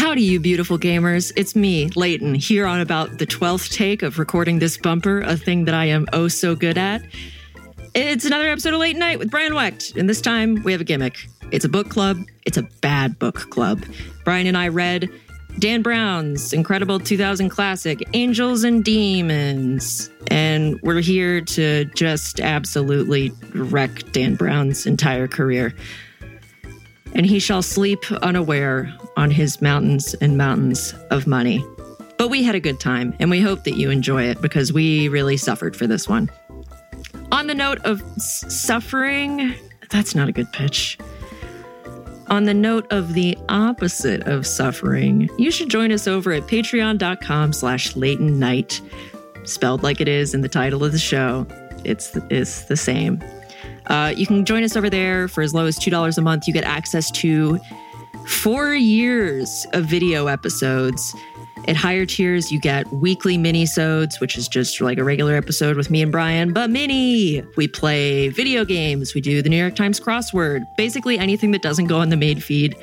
Howdy, you beautiful gamers. It's me, Leighton, here on about the 12th take of recording this bumper, a thing that I am oh so good at. It's another episode of Leighton Night with Brian Wecht, and this time we have a gimmick. It's a book club, it's a bad book club. Brian and I read Dan Brown's incredible 2000 classic, Angels and Demons. And we're here to just absolutely wreck Dan Brown's entire career. And he shall sleep unaware on his mountains and mountains of money. But we had a good time, and we hope that you enjoy it because we really suffered for this one. On the note of suffering, that's not a good pitch. On the note of the opposite of suffering, you should join us over at patreon.com slash Leighton Night. Spelled like it is in the title of the show. It's, it's the same. Uh, you can join us over there for as low as $2 a month. You get access to four years of video episodes. At higher tiers, you get weekly mini-sodes, which is just like a regular episode with me and Brian, but mini. We play video games. We do the New York Times crossword. Basically, anything that doesn't go on the main feed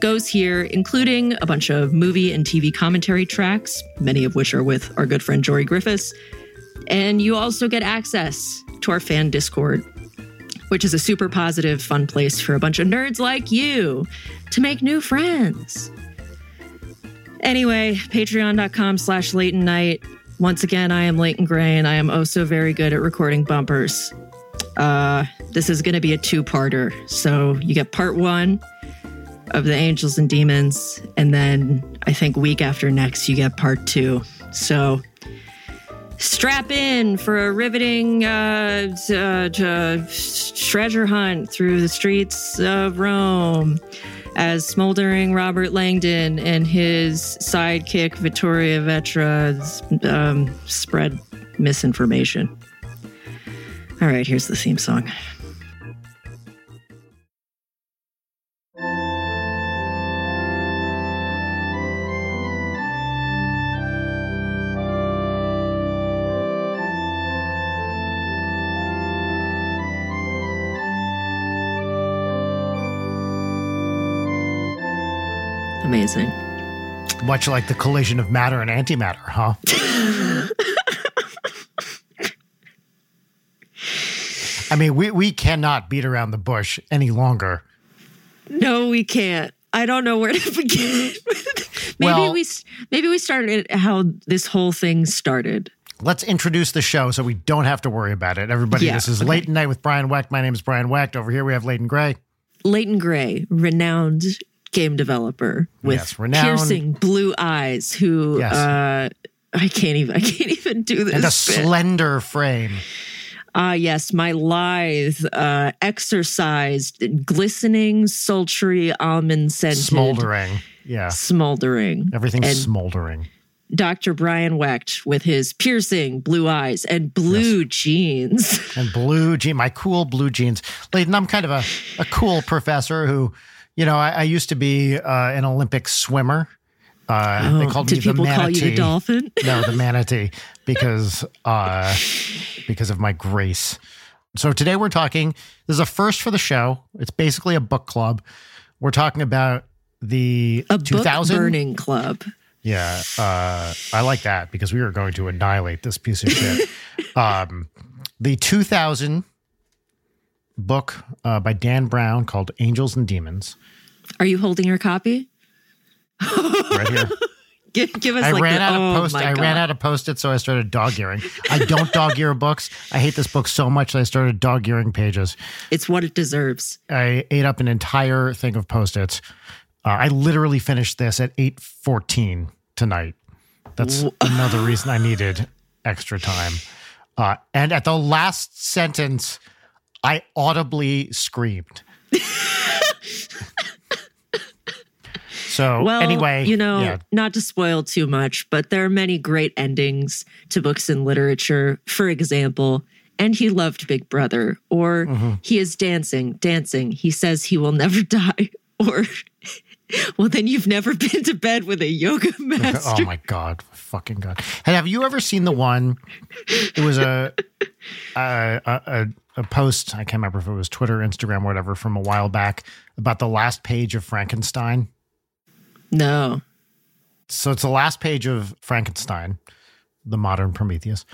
goes here, including a bunch of movie and TV commentary tracks, many of which are with our good friend Jory Griffis. And you also get access to our fan Discord, which is a super positive, fun place for a bunch of nerds like you to make new friends. Anyway, patreon.com slash Leighton Night. Once again, I am Leighton Gray, and I am also very good at recording bumpers. Uh, this is going to be a two parter. So you get part one of the Angels and Demons, and then I think week after next, you get part two. So strap in for a riveting uh, uh, treasure hunt through the streets of Rome as smoldering Robert Langdon and his sidekick Vittoria Vetra um, spread misinformation. All right, here's the theme song. Amazing. Much like the collision of matter and antimatter, huh? I mean, we, we cannot beat around the bush any longer. No, we can't. I don't know where to begin. maybe Well- we maybe we started how this whole thing started. Let's introduce the show so we don't have to worry about it. Everybody, Yeah, this is okay. Leighton Night with Brian Wecht. My name is Brian Wecht. Over here we have Leighton Gray. Leighton Gray, renowned game developer with Yes, renowned. piercing blue eyes, who Yes. uh, I can't even I can't even do this. And a bit. slender frame. Ah, yes, my lithe, uh, exercised, glistening, sultry, almond scented, Smoldering. Yeah. smoldering. Everything's And- smoldering. Dr. Brian Wecht with his piercing blue eyes and blue jeans. and blue jeans, my cool blue jeans. Leighton, I'm kind of a, a cool professor who, you know, I, I used to be uh, an Olympic swimmer. Uh, they Oh, called did me the people manatee. call you the dolphin? no, the manatee, because uh, because of my grace. So today we're talking. This is a first for the show. It's basically a book club. We're talking about the A book 2000 burning club. yeah, uh, I like that because we are going to annihilate this piece of shit. um, the 2000 book uh, by Dan Brown called Angels and Demons. Are you holding your copy? Right here. Give, give us I like ran the, out oh of post. my I God. ran out of post-it, so I started dog earing. I don't dog ear books. I hate this book so much that I started dog earing pages. It's what it deserves. I ate up an entire thing of post-its. Uh, I literally finished this at eight fourteen tonight. That's another reason I needed extra time. Uh, and at the last sentence, I audibly screamed. so Well, anyway, you know, yeah, not to spoil too much, but there are many great endings to books and literature. For example, and he loved Big Brother, or Mm-hmm. he is dancing, dancing. He says he will never die, or well, then you've never been to bed with a yoga master. Oh my god, fucking god! Hey, have you ever seen the one? It was a a, a a a post. I can't remember if it was Twitter, Instagram, whatever, from a while back about the last page of Frankenstein. No, So it's the last page of Frankenstein, the modern Prometheus.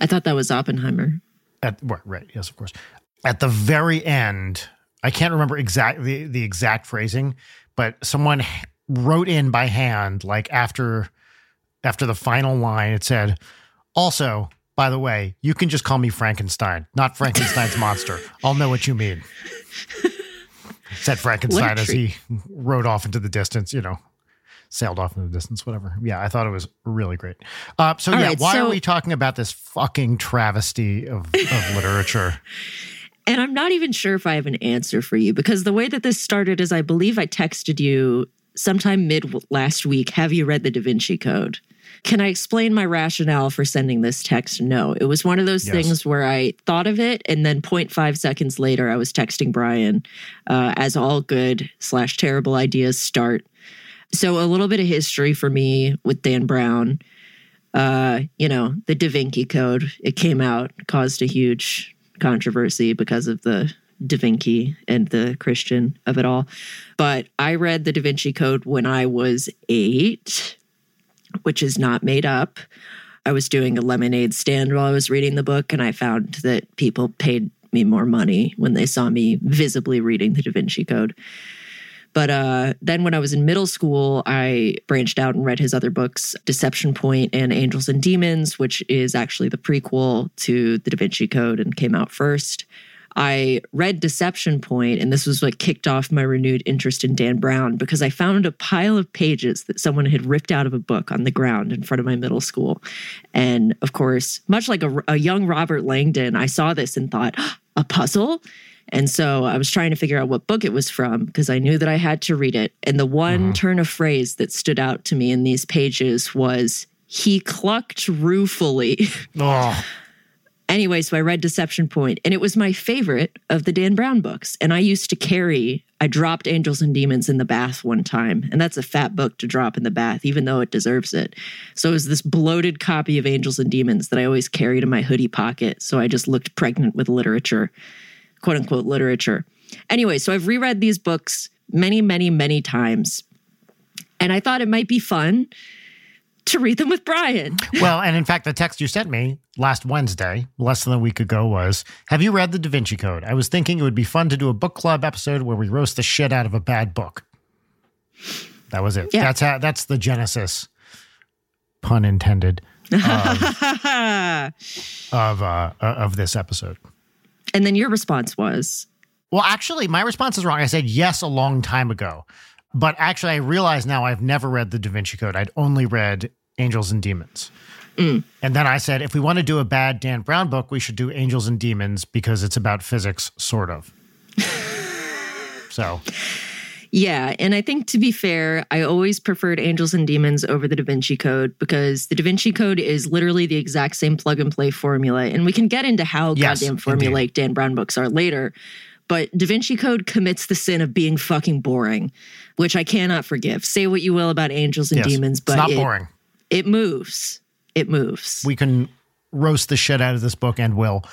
I thought that was Oppenheimer. At right, right, yes, of course. At the very end, I can't remember exactly the, the exact phrasing, but someone wrote in by hand, like after after the final line, it said, "Also, by the way, you can just call me Frankenstein, not Frankenstein's monster. I'll know what you mean." Said Frankenstein as he rode off into the distance. You know, sailed off in the distance, whatever. Yeah, I thought it was really great. Uh, so All yeah, right, why so- are we talking about this fucking travesty of, of literature? And I'm not even sure if I have an answer for you because the way that this started is I believe I texted you sometime mid last week. Have you read the Da Vinci Code? Can I explain my rationale for sending this text? No. It was one of those Yes. things where I thought of it and then 0.5 seconds later I was texting Brian uh, as all good slash terrible ideas start. So a little bit of history for me with Dan Brown. Uh, you know, the Da Vinci Code, it came out, caused a huge controversy because of the Da Vinci and the Christian of it all. But I read the Da Vinci Code when I was eight, which is not made up. I was doing a lemonade stand while I was reading the book, and I found that people paid me more money when they saw me visibly reading the Da Vinci Code. But uh, then when I was in middle school, I branched out and read his other books, Deception Point and Angels and Demons, which is actually the prequel to the Da Vinci Code and came out first. I read Deception Point, and this was what kicked off my renewed interest in Dan Brown because I found a pile of pages that someone had ripped out of a book on the ground in front of my middle school. And of course, much like a, a young Robert Langdon, I saw this and thought, a puzzle? And so I was trying to figure out what book it was from because I knew that I had to read it. And the one uh-huh. turn of phrase that stood out to me in these pages was, he clucked ruefully. Oh, anyway, so I read Deception Point, and it was my favorite of the Dan Brown books. And I used to carry, I dropped Angels and Demons in the bath one time, and that's a fat book to drop in the bath, even though it deserves it. So it was this bloated copy of Angels and Demons that I always carried in my hoodie pocket. So I just looked pregnant with literature, quote unquote literature. Anyway, so I've reread these books many, many, many times. And I thought it might be fun to read them with Brian. well, and in fact, the text you sent me last Wednesday, less than a week ago, was Have you read the Da Vinci Code? I was thinking it would be fun to do a book club episode where we roast the shit out of a bad book. That was it. Yeah. That's how, that's the genesis, pun intended, of, of, uh, of this episode. And then your response was, Well, actually, my response is wrong. I said yes a long time ago. But actually, I realize now I've never read the Da Vinci Code. I'd only read Angels and Demons. Mm. And then I said, if we want to do a bad Dan Brown book, we should do Angels and Demons because it's about physics, sort of. so, Yeah, and I think to be fair, I always preferred Angels and Demons over the Da Vinci Code because the Da Vinci Code is literally the exact same plug and play formula. And we can get into how Yes, goddamn formulaic Dan Brown books are later. But Da Vinci Code commits the sin of being fucking boring, which I cannot forgive. Say what you will about Angels and yes, Demons, but it's not it, boring. it moves. It moves. We can roast the shit out of this book and will.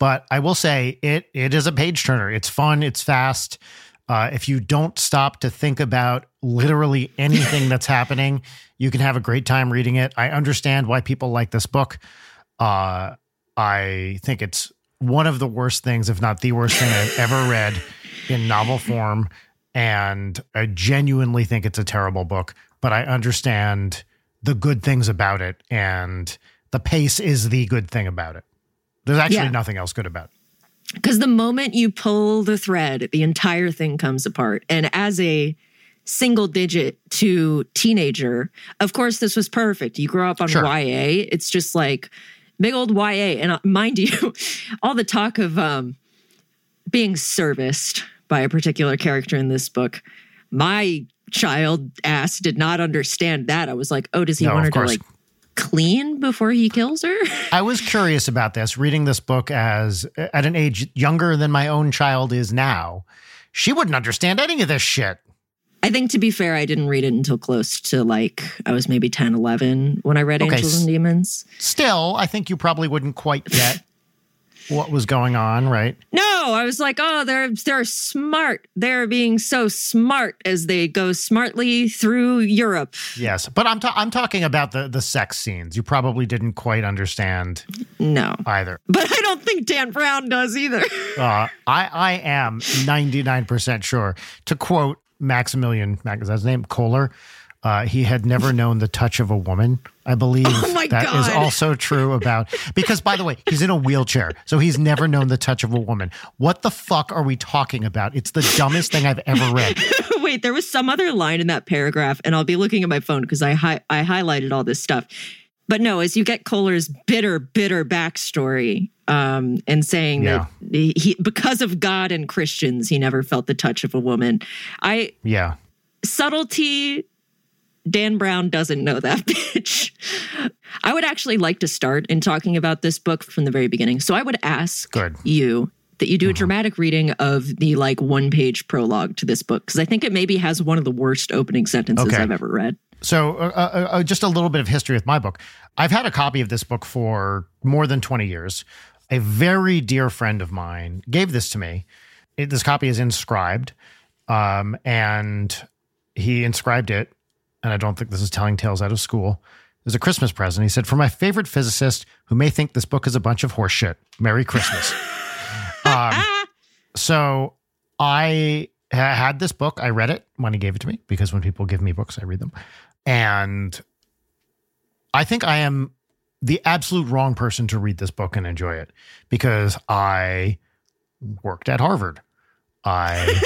But I will say it it is a page turner. It's fun, it's fast. Uh, if you don't stop to think about literally anything that's happening, you can have a great time reading it. I understand why people like this book. Uh, I think it's one of the worst things, if not the worst thing I've ever read in novel form. And I genuinely think it's a terrible book, but I understand the good things about it. And the pace is the good thing about it. There's actually Yeah. nothing else good about it. Because the moment you pull the thread, the entire thing comes apart. And as a single digit to teenager, of course, this was perfect. You grow up on Sure. YA, it's just like big old YA. And uh, mind you, all the talk of um, being serviced by a particular character in this book, my child ass did not understand that. I was like, oh, does he No, want her to like clean before he kills her? I was curious about this reading this book as at an age younger than my own child is now. She wouldn't understand any of this shit. I think to be fair, I didn't read it until close to like I was maybe 10, 11 when I read Okay, Angels and Demons. Still, I think you probably wouldn't quite get what was going on, right? No, I was like, oh, they're they're smart. They're being so smart as they go smartly through Europe. Yes, but I'm ta- I'm talking about the the sex scenes. You probably didn't quite understand. No, either. But I don't think Dan Brown does either. uh, I I am 99 percent sure. To quote Maximilian, is that his name? Kohler. Uh, he had never known the touch of a woman. I believe oh that God. is also true about because by the way, he's in a wheelchair, so he's never known the touch of a woman. What the fuck are we talking about? It's the dumbest thing I've ever read. Wait, there was some other line in that paragraph, and I'll be looking at my phone because I hi- I highlighted all this stuff. But no, as you get Kohler's bitter, bitter backstory, um, and saying Yeah. that he because of God and Christians, he never felt the touch of a woman. I Yeah. subtlety Dan Brown doesn't know that bitch. I would actually like to start in talking about this book from the very beginning. So I would ask Good. you that you do a dramatic reading of the like one page prologue to this book because I think it maybe has one of the worst opening sentences Okay. I've ever read. So, uh, uh, uh, just a little bit of history with my book. I've had a copy of this book for more than 20 years. A very dear friend of mine gave this to me. It, this copy is inscribed, um, and he inscribed it. And I don't think this is telling tales out of school. Was a Christmas present. He said, For my favorite physicist who may think this book is a bunch of horseshit, Merry Christmas. um, so I had this book. I read it when he gave it to me because when people give me books, I read them. And I think I am the absolute wrong person to read this book and enjoy it because I worked at Harvard. I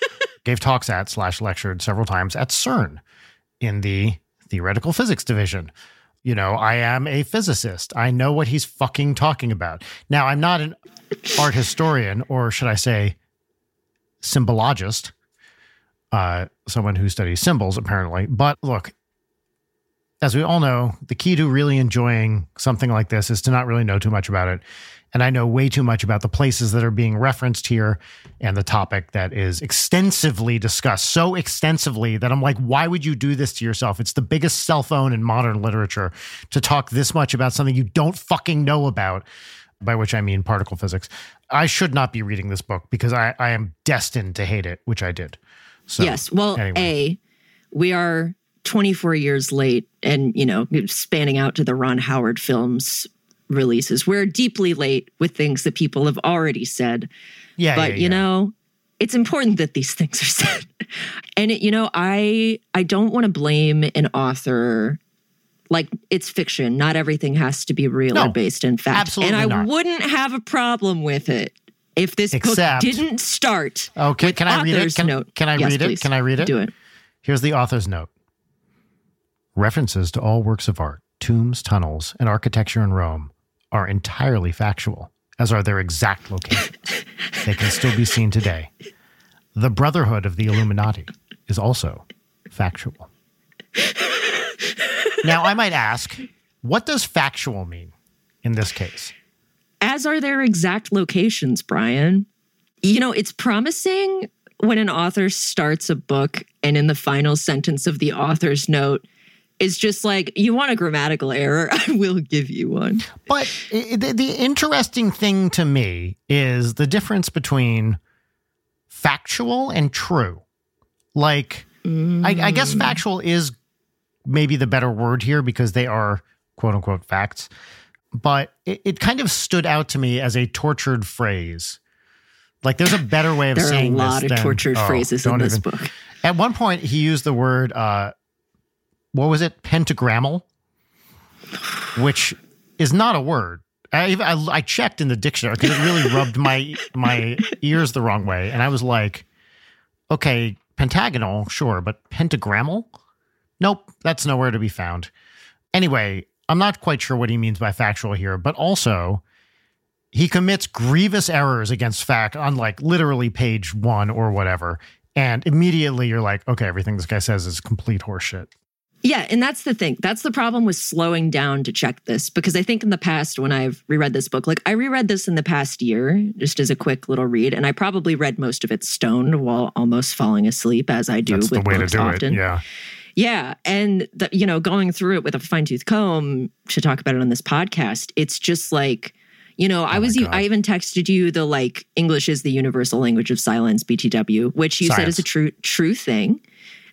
gave talks at slash lectured several times at CERN in the theoretical physics division. You know, I am a physicist. I know what he's fucking talking about. Now, I'm not an art historian, or should I say, symbologist, uh, someone who studies symbols, apparently. But look, as we all know, the key to really enjoying something like this is to not really know too much about it. And I know way too much about the places that are being referenced here and the topic that is extensively discussed, so extensively that I'm like, why would you do this to yourself? It's the biggest cell phone in modern literature to talk this much about something you don't fucking know about, by which I mean particle physics. I should not be reading this book because I, I am destined to hate it, which I did. So, yes. Well, anyway. A, we are 24 years late and, you know, spanning out to the Ron Howard films releases. We're deeply late with things that people have already said. yeah, but yeah, you know it's important that these things are said and it, you know i i don't want to blame an author like it's fiction not everything has to be real No, or based in fact absolutely and i not. wouldn't have a problem with it if this Except- book didn't start Okay, can I read it? Can, note. can I Yes, read it? Can I read it? do it Here's the author's note. References to all works of art, tombs, tunnels, and architecture in Rome are entirely factual, as are their exact locations. they can still be seen today. The Brotherhood of the Illuminati is also factual. now, I might ask, what does factual mean in this case? as are their exact locations brian you know it's promising when an author starts a book and in the final sentence of the author's note is just like you want a grammatical error i will give you one But the, the interesting thing to me is the difference between factual and true. Like, I, I guess factual is maybe the better word here because they are quote unquote facts. But it, it kind of stood out to me as a tortured phrase. Like, there's a better way of there are a lot this of than- tortured oh, phrases in this even- book At one point, he used the word, uh, what was it? Pentagrammal, which is not a word. I, I, I checked in the dictionary because it really rubbed my my ears the wrong way, and I was like, okay, pentagonal, sure, but pentagrammal? Nope, that's nowhere to be found. Anyway, I'm not quite sure what he means by factual here, but also he commits grievous errors against fact on like literally page one or whatever. And immediately you're like, okay, everything this guy says is complete horseshit. Yeah and that's the thing that's the problem with slowing down to check this because i think in the past when i've reread this book like i reread this in the past year just as a quick little read and i probably read most of it stoned while almost falling asleep as i do That's the with way to books do often it. Yeah. Yeah. And, the, you know, going through it with a fine tooth comb to talk about it on this podcast, it's just like You know, I Oh was. God. I even texted you the like English is the universal language of silence (BTW), which you said is a true true thing.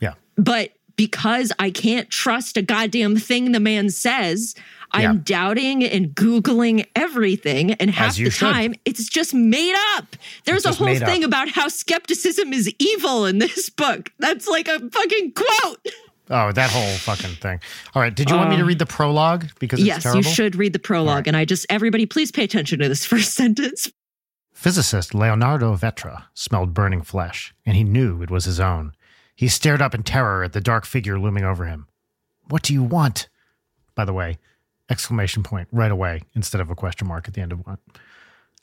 Yeah. But because I can't trust a goddamn thing the man says, I'm doubting and googling everything, and half the should. time it's just made up. There's a whole made up. thing about how skepticism is evil in this book. That's like a fucking quote. Oh, that whole fucking thing. All right. Did you want me to um, read the prologue? Because it's yes, terrible. you should read the prologue, and I just everybody please pay attention to this first sentence. Physicist Leonardo Vetra smelled burning flesh, and he knew it was his own. He stared up in terror at the dark figure looming over him. What do you want? By the way, exclamation point right away instead of a question mark at the end of one.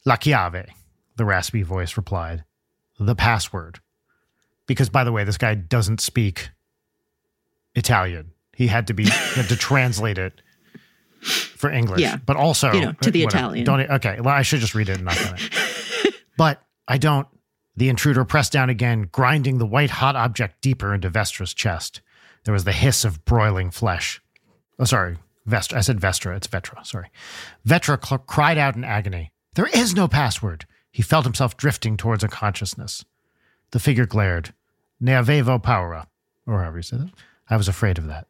La chiave, the raspy voice replied. The password. Because, by the way, this guy doesn't speak Italian. He had to be had to translate it for English. Yeah. But also You know, to the whatever. Italian. Don't okay. Well, I should just read it and not it. but I don't. The intruder pressed down again, grinding the white hot object deeper into Vestra's chest. There was the hiss of broiling flesh. Oh, sorry, Vestra. I said Vestra. It's Vetra. Sorry. Vetra cl- cried out in agony. There is no password. He felt himself drifting towards unconsciousness. The figure glared. Ne avevo paura, or however you say that. I was afraid of that.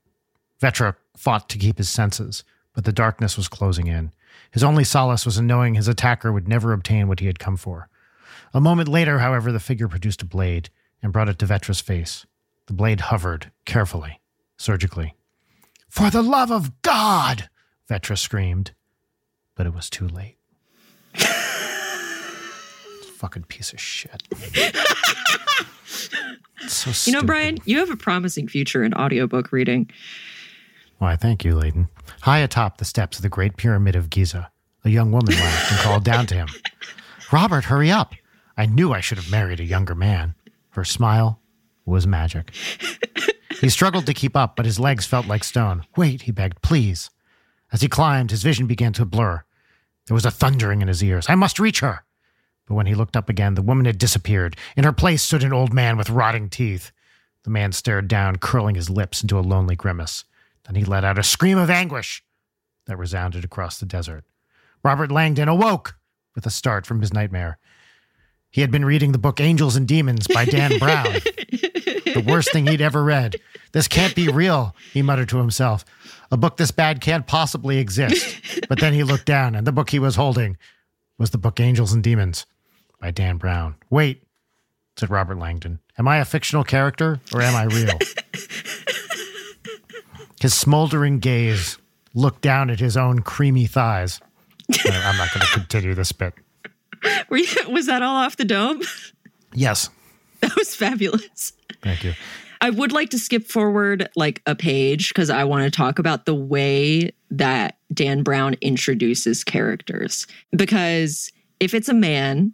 Vetra fought to keep his senses, but the darkness was closing in. His only solace was in knowing his attacker would never obtain what he had come for. A moment later, however, the figure produced a blade and brought it to Vetra's face. The blade hovered, carefully, surgically. For the love of God! Vetra screamed. But it was too late. Fucking piece of shit. So You know. Brian, you have a promising future in audiobook reading. Why, thank you, Leighton. High atop the steps of the Great Pyramid of Giza, a young woman laughed and called down to him. Robert, hurry up. I knew I should have married a younger man. Her smile was magic. He struggled to keep up, but his legs felt like stone. Wait, he begged, please. As he climbed, his vision began to blur. There was a thundering in his ears. I must reach her. But when he looked up again, the woman had disappeared. In her place stood an old man with rotting teeth. The man stared down, curling his lips into a lonely grimace. Then he let out a scream of anguish that resounded across the desert. Robert Langdon awoke with a start from his nightmare. He had been reading the book Angels and Demons by Dan Brown. the worst thing he'd ever read. This can't be real, he muttered to himself. A book this bad can't possibly exist. But then he looked down, and the book he was holding was the book Angels and Demons by Dan Brown. Wait, said Robert Langdon. Am I a fictional character or am I real? His smoldering gaze looked down at his own creamy thighs. I'm not going to continue this bit. Were you, was that all off the dome? Yes, That was fabulous. thank you. I would like to skip forward like a page because I want to talk about the way that Dan Brown introduces characters. Because if it's a man,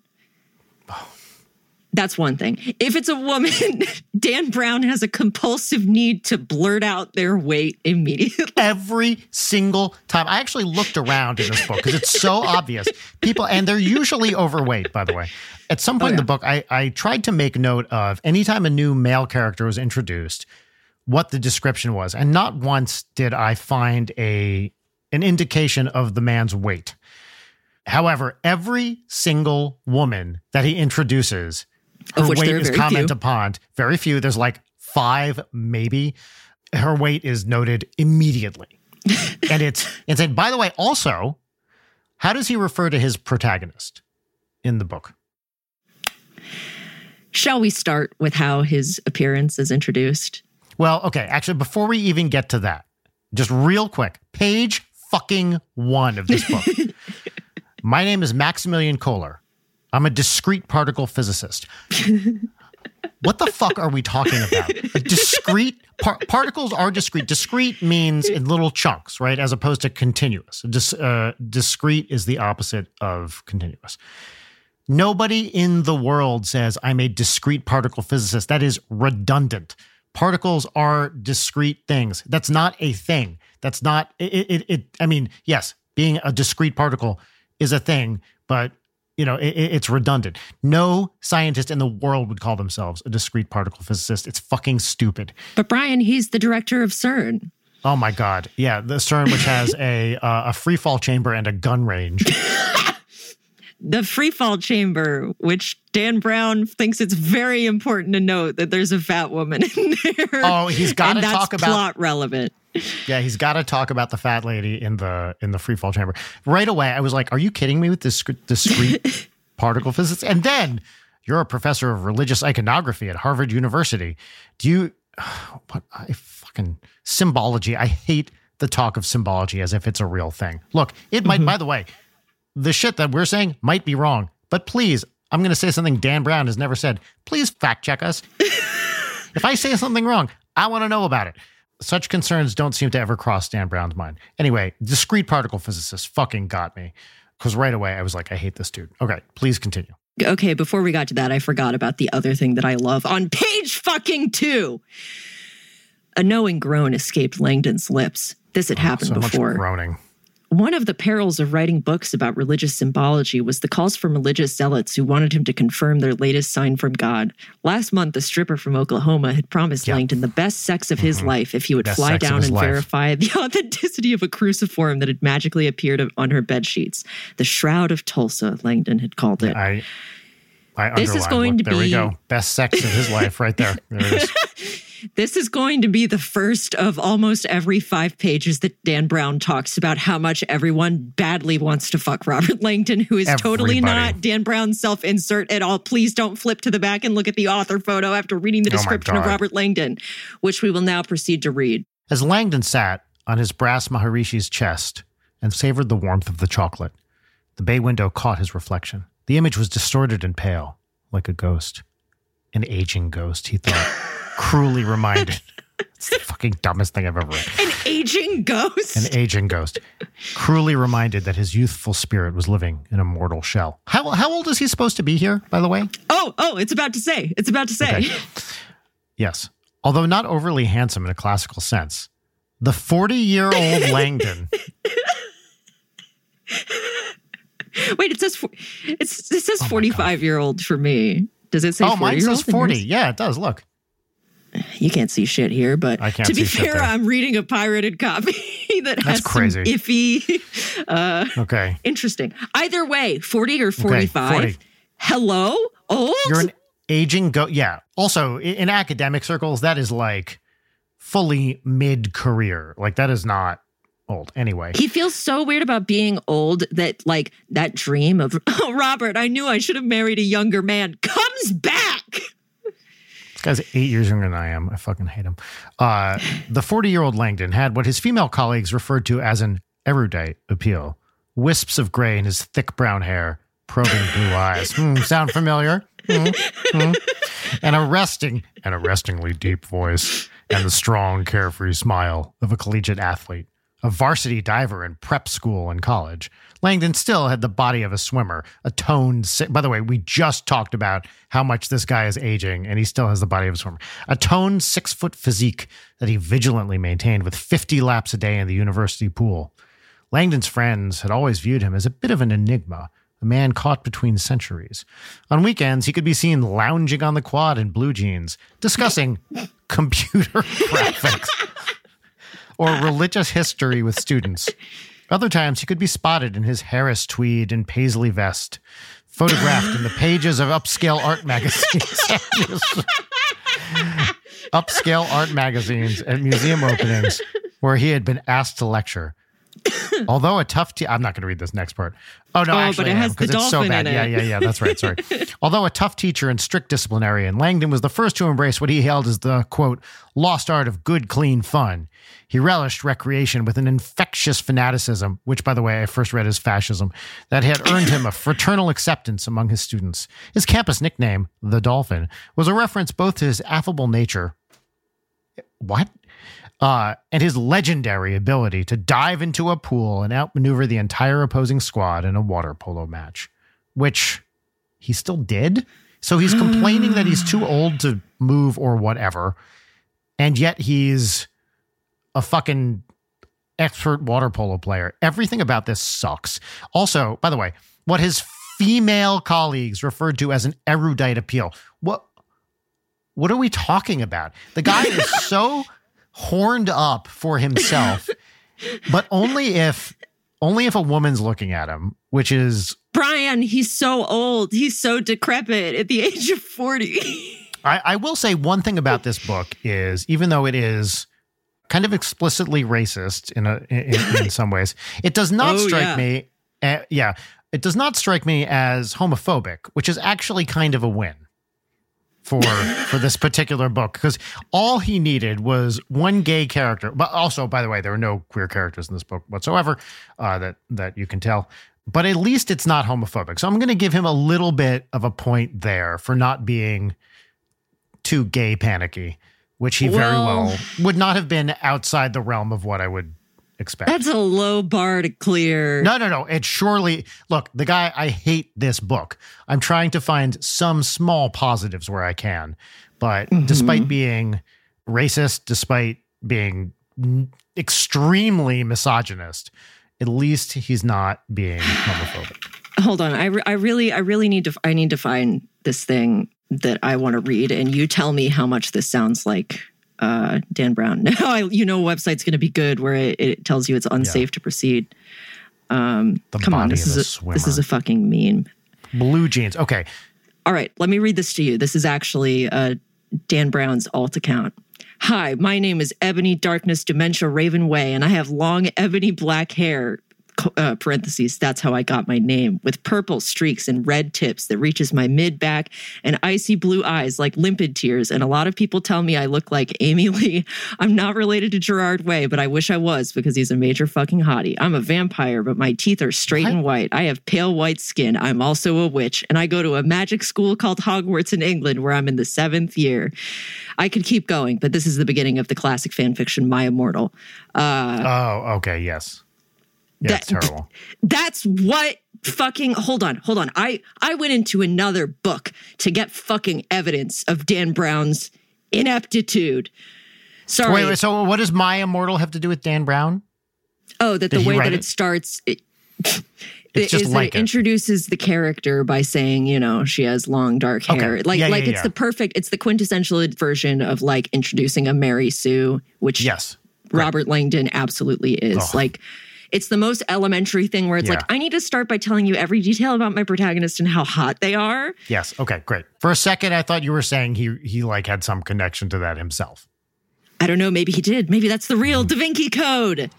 that's one thing. If it's a woman, Dan Brown has a compulsive need to blurt out their weight immediately. Every single time. I actually looked around in this book because it's so obvious. People, and they're usually overweight, by the way. At some point in oh, the book, I, I tried to make note of anytime a new male character was introduced, what the description was. And not once did I find a an indication of the man's weight. However, every single woman that he introduces, her Of which weight there are is very commented few. upon. Very few. There's like five, maybe. Her weight is noted immediately. and it's insane. By the way, also, how does he refer to his protagonist in the book? Shall we start with how his appearance is introduced? Well, okay, actually, before we even get to that, just real quick, page fucking one of this book. My name is Maximilian Kohler. I'm a discrete particle physicist. what the fuck are we talking about? A discrete par- particles are discrete. Discrete means in little chunks, right? As opposed to continuous. Dis- uh, discrete is the opposite of continuous. Nobody in the world says I'm a discrete particle physicist. That is redundant. Particles are discrete things. That's not a thing. That's not it. It. it I mean, yes, being a discrete particle is a thing, but you know, it, it- it's redundant. No scientist in the world would call themselves a discrete particle physicist. It's fucking stupid. But Brian, he's the director of CERN. Oh my god, yeah, the CERN, which has a uh, a free fall chamber and a gun range. the free fall chamber, which Dan Brown thinks it's very important to note that there's a fat woman in there. Oh, he's got to talk about plot relevant. Yeah, he's got to talk about the fat lady in the in the free fall chamber right away. I was like, "Are you kidding me with this discrete particle physics?" And then you're a professor of religious iconography at Harvard University. Do you what I fucking symbology? I hate the talk of symbology as if it's a real thing. Look, it might. Mm-hmm. By the way, the shit that we're saying might be wrong, but please, I'm going to say something Dan Brown has never said. Please fact check us. if I say something wrong, I want to know about it. Such concerns don't seem to ever cross Dan Brown's mind. Anyway, discrete particle physicist fucking got me because right away I was like, I hate this dude. Okay, please continue. Okay, before we got to that, I forgot about the other thing that I love on page fucking two. A knowing groan escaped Langdon's lips. This had oh, happened so before. groaning. One of the perils of writing books about religious symbology was the calls from religious zealots who wanted him to confirm their latest sign from God. Last month, a stripper from Oklahoma had promised yep. Langdon the best sex of his mm-hmm. life if he would best fly down and life. verify the authenticity of a cruciform that had magically appeared on her bed sheets. The Shroud of Tulsa, Langdon had called it. I, I this is going to there be. There we go. Best sex of his life, right there. There it is. This is going to be the first of almost every five pages that Dan Brown talks about how much everyone badly wants to fuck Robert Langdon, who is Everybody. totally not Dan Brown's self insert at all. Please don't flip to the back and look at the author photo after reading the oh description oh of Robert Langdon, which we will now proceed to read. As Langdon sat on his brass Maharishi's chest and savored the warmth of the chocolate, the bay window caught his reflection. The image was distorted and pale, like a ghost. An aging ghost, he thought. cruelly reminded. It's the fucking dumbest thing I've ever read. An aging ghost. An aging ghost. Cruelly reminded that his youthful spirit was living in a mortal shell. How how old is he supposed to be here, by the way? Oh, oh, it's about to say. It's about to say. Okay. Yes. Although not overly handsome in a classical sense, the 40 year old Langdon. Wait, it says it's it says 45 year old for me. Does it say? Oh, mine says 40. Yeah, it does. Look you can't see shit here, but to be fair, I'm reading a pirated copy that has crazy. some iffy. Uh, okay. Interesting. Either way, 40 or 45. Okay, 40. Hello? Old? You're an aging go. Yeah. Also, in academic circles, that is like fully mid career. Like, that is not old anyway. He feels so weird about being old that, like, that dream of, oh, Robert, I knew I should have married a younger man comes back. Guy's eight years younger than I am. I fucking hate him. Uh, the 40 year old Langdon had what his female colleagues referred to as an erudite appeal. Wisps of gray in his thick brown hair, probing blue eyes. Mm, sound familiar? Mm, mm. An arresting, an arrestingly deep voice, and the strong, carefree smile of a collegiate athlete a varsity diver in prep school and college. Langdon still had the body of a swimmer, a toned. By the way, we just talked about how much this guy is aging, and he still has the body of a swimmer. A toned six foot physique that he vigilantly maintained with 50 laps a day in the university pool. Langdon's friends had always viewed him as a bit of an enigma, a man caught between centuries. On weekends, he could be seen lounging on the quad in blue jeans, discussing computer graphics or religious history with students. Other times, he could be spotted in his Harris tweed and paisley vest, photographed in the pages of upscale art magazines. upscale art magazines at museum openings where he had been asked to lecture. Although a tough te- I'm not going to read this next part. Oh no, oh, actually, but it because it's so bad. Yeah, yeah, yeah. That's right. Sorry. Although a tough teacher and strict disciplinarian, Langdon was the first to embrace what he held as the quote lost art of good, clean fun. He relished recreation with an infectious fanaticism, which, by the way, I first read as fascism, that had earned him a fraternal acceptance among his students. His campus nickname, the Dolphin, was a reference both to his affable nature. What? Uh, and his legendary ability to dive into a pool and outmaneuver the entire opposing squad in a water polo match, which he still did. So he's complaining that he's too old to move or whatever, and yet he's a fucking expert water polo player. Everything about this sucks. Also, by the way, what his female colleagues referred to as an erudite appeal. What what are we talking about? The guy is so horned up for himself, but only if only if a woman's looking at him, which is Brian. he's so old. He's so decrepit at the age of 40. I, I will say one thing about this book is even though it is kind of explicitly racist in a in, in some ways, it does not Oh, strike yeah. me. Uh, yeah, it does not strike me as homophobic, which is actually kind of a win for for this particular book because all he needed was one gay character. But also, by the way, there are no queer characters in this book whatsoever uh, that that you can tell. But at least it's not homophobic. So I'm going to give him a little bit of a point there for not being too gay panicky, which he very Well- well would not have been outside the realm of what I would expect. That's a low bar to clear. No, no, no. It surely look, the guy I hate this book. I'm trying to find some small positives where I can. But mm-hmm. despite being racist, despite being extremely misogynist, at least he's not being homophobic. Hold on. I, re- I really I really need to I need to find this thing that I want to read and you tell me how much this sounds like uh, Dan Brown. Now I, you know a website's going to be good where it, it tells you it's unsafe to proceed. Um, The come on, this is a a, swimmer. this is a fucking meme. Blue jeans. Okay. All right, let me read this to you. This is actually uh, Dan Brown's alt account. Hi, my name is Ebony Darkness Dementia Raven Way, and I have long ebony black hair. Uh, parentheses, that's how I got my name, with purple streaks and red tips that reaches my mid back and icy blue eyes like limpid tears. And a lot of people tell me I look like Amy Lee. I'm not related to Gerard Way, but I wish I was because he's a major fucking hottie. I'm a vampire, but my teeth are straight and white. I have pale white skin. I'm also a witch, and I go to a magic school called Hogwarts in England, where I'm in the seventh year. I could keep going, but this is the beginning of the classic fan fiction, My Immortal. Uh, Oh, okay. Yes. Yeah, it's That- terrible. that's what fucking hold on, hold on. I I went into another book to get fucking evidence of Dan Brown's ineptitude. Sorry. Wait, wait. So, what does My Immortal have to do with Dan Brown? Oh, that the Did he way that it? it starts, it, It's just is like it introduces the character by saying, you know, she has long dark hair. Okay. Like, Yeah, like yeah, it's yeah. the perfect, it's the quintessential version of like introducing a Mary Sue, which Yes. Robert Langdon absolutely is. Ugh. Like, it's the most elementary thing where it's like, I need to start by telling you every detail about my protagonist and how hot they are. Yes. Okay. Great. For a second, I thought you were saying he he like had some connection to that himself. I don't know. Maybe he did. Maybe that's the real Mm. Da Vinci Code.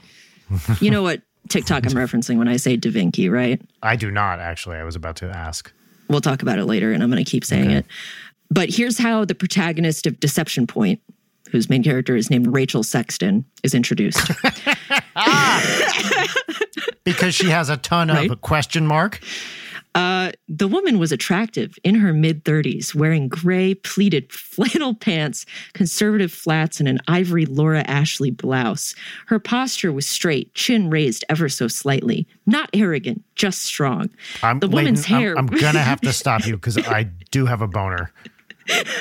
you know what TikTok I'm referencing when I say Da Vinci, right? I do not actually. I was about to ask. We'll talk about it later, and I'm going to keep saying it. But here's how the protagonist of Deception Point, whose main character is named Rachel Sexton, is introduced. Because she has a ton of Right. question mark. Uh, the woman was attractive in her mid 30s, wearing gray pleated flannel pants, conservative flats, and an ivory Laura Ashley blouse. Her posture was straight, chin raised ever so slightly. Not arrogant, just strong. I'm, The woman's I'm- hair- I'm, gonna have to stop you because I do have a boner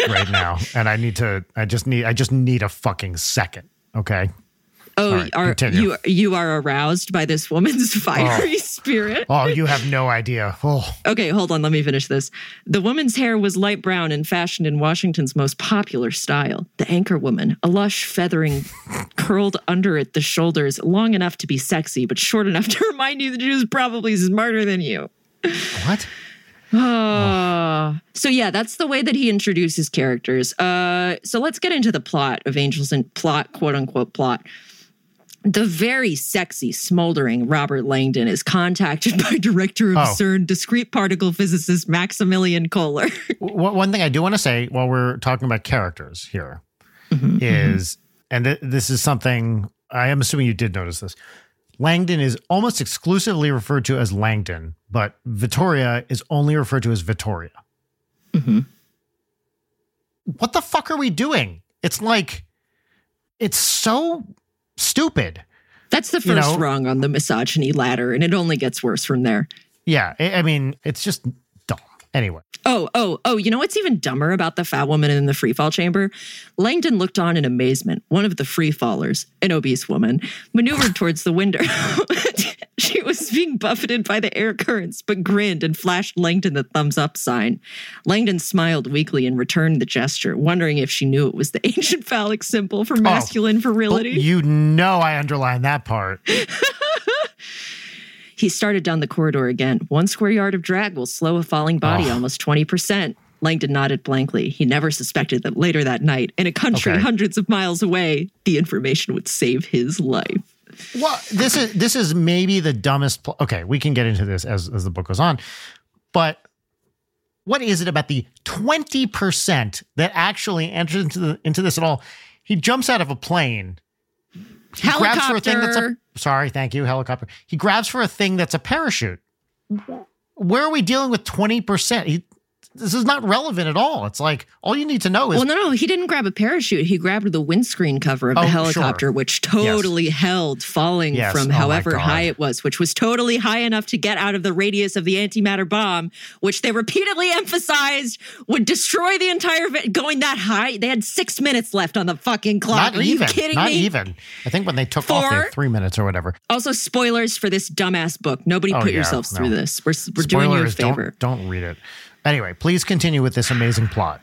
right now, and I need to. I just need. I just need a fucking second. Okay. Oh, right, are continue. you you are aroused by this woman's fiery oh. spirit? Oh, you have no idea. Oh, Okay, hold on. Let me finish this. The woman's hair was light brown and fashioned in Washington's most popular style. The anchor woman, a lush feathering curled under at the shoulders, long enough to be sexy, but short enough to remind you that she was probably smarter than you. what? Ah. so yeah, that's the way that he introduces characters. Uh, so let's get into the plot of Angels and plot, quote unquote plot. The very sexy, smoldering Robert Langdon is contacted by director of Oh. CERN discrete particle physicist Maximilian Kohler. One thing I do want to say while we're talking about characters here is, and th- this is something I am assuming you did notice this. Langdon is almost exclusively referred to as Langdon, but Vittoria is only referred to as Vittoria. Mm-hmm. What the fuck are we doing? It's like, it's so stupid. That's the You first know- rung on the misogyny ladder, and it only gets worse from there. Yeah, I, I mean, it's just dumb. Anyway, Oh, oh, oh, you know what's even dumber about the fat woman in the free fall chamber? Langdon looked on in amazement. One of the free fallers, an obese woman, maneuvered towards the window. she was being buffeted by the air currents, but grinned and flashed Langdon the thumbs up sign. Langdon smiled weakly and returned the gesture, wondering if she knew it was the ancient phallic symbol for oh, masculine Well, virility. you know I underlined that part. He started down the corridor again. One square yard of drag will slow a falling body Oh. almost 20%. Langdon nodded blankly. He never suspected that later that night, in a country Okay. hundreds of miles away, the information would save his life. Well, this is this is maybe the dumbest. Pl- okay, we can get into this as as the book goes on, but what is it about the twenty percent that actually enters into the into this at all? He jumps out of a plane, he grabs for a thing that's a Helicopter. sorry, thank you, helicopter. He grabs for a thing that's a parachute. Where are we dealing with twenty percent? This is not relevant at all. It's like all you need to know is Well, no, no, he didn't grab a parachute. He grabbed the windscreen cover of Oh, the sure. helicopter, which totally held falling Yes. from Oh, however high it was, which was totally high enough to get out of the radius of the antimatter bomb, which they repeatedly emphasized would destroy the entire. Vi- going that high, they had six minutes left on the fucking clock. not Are even. you kidding not me? even. I think when they took off, they had three minutes or whatever. Also, spoilers for this dumbass book. Nobody Oh, put yeah, yourselves no. through this. We're we're doing you a favor. Don't, don't read it. Anyway, please continue with this amazing plot.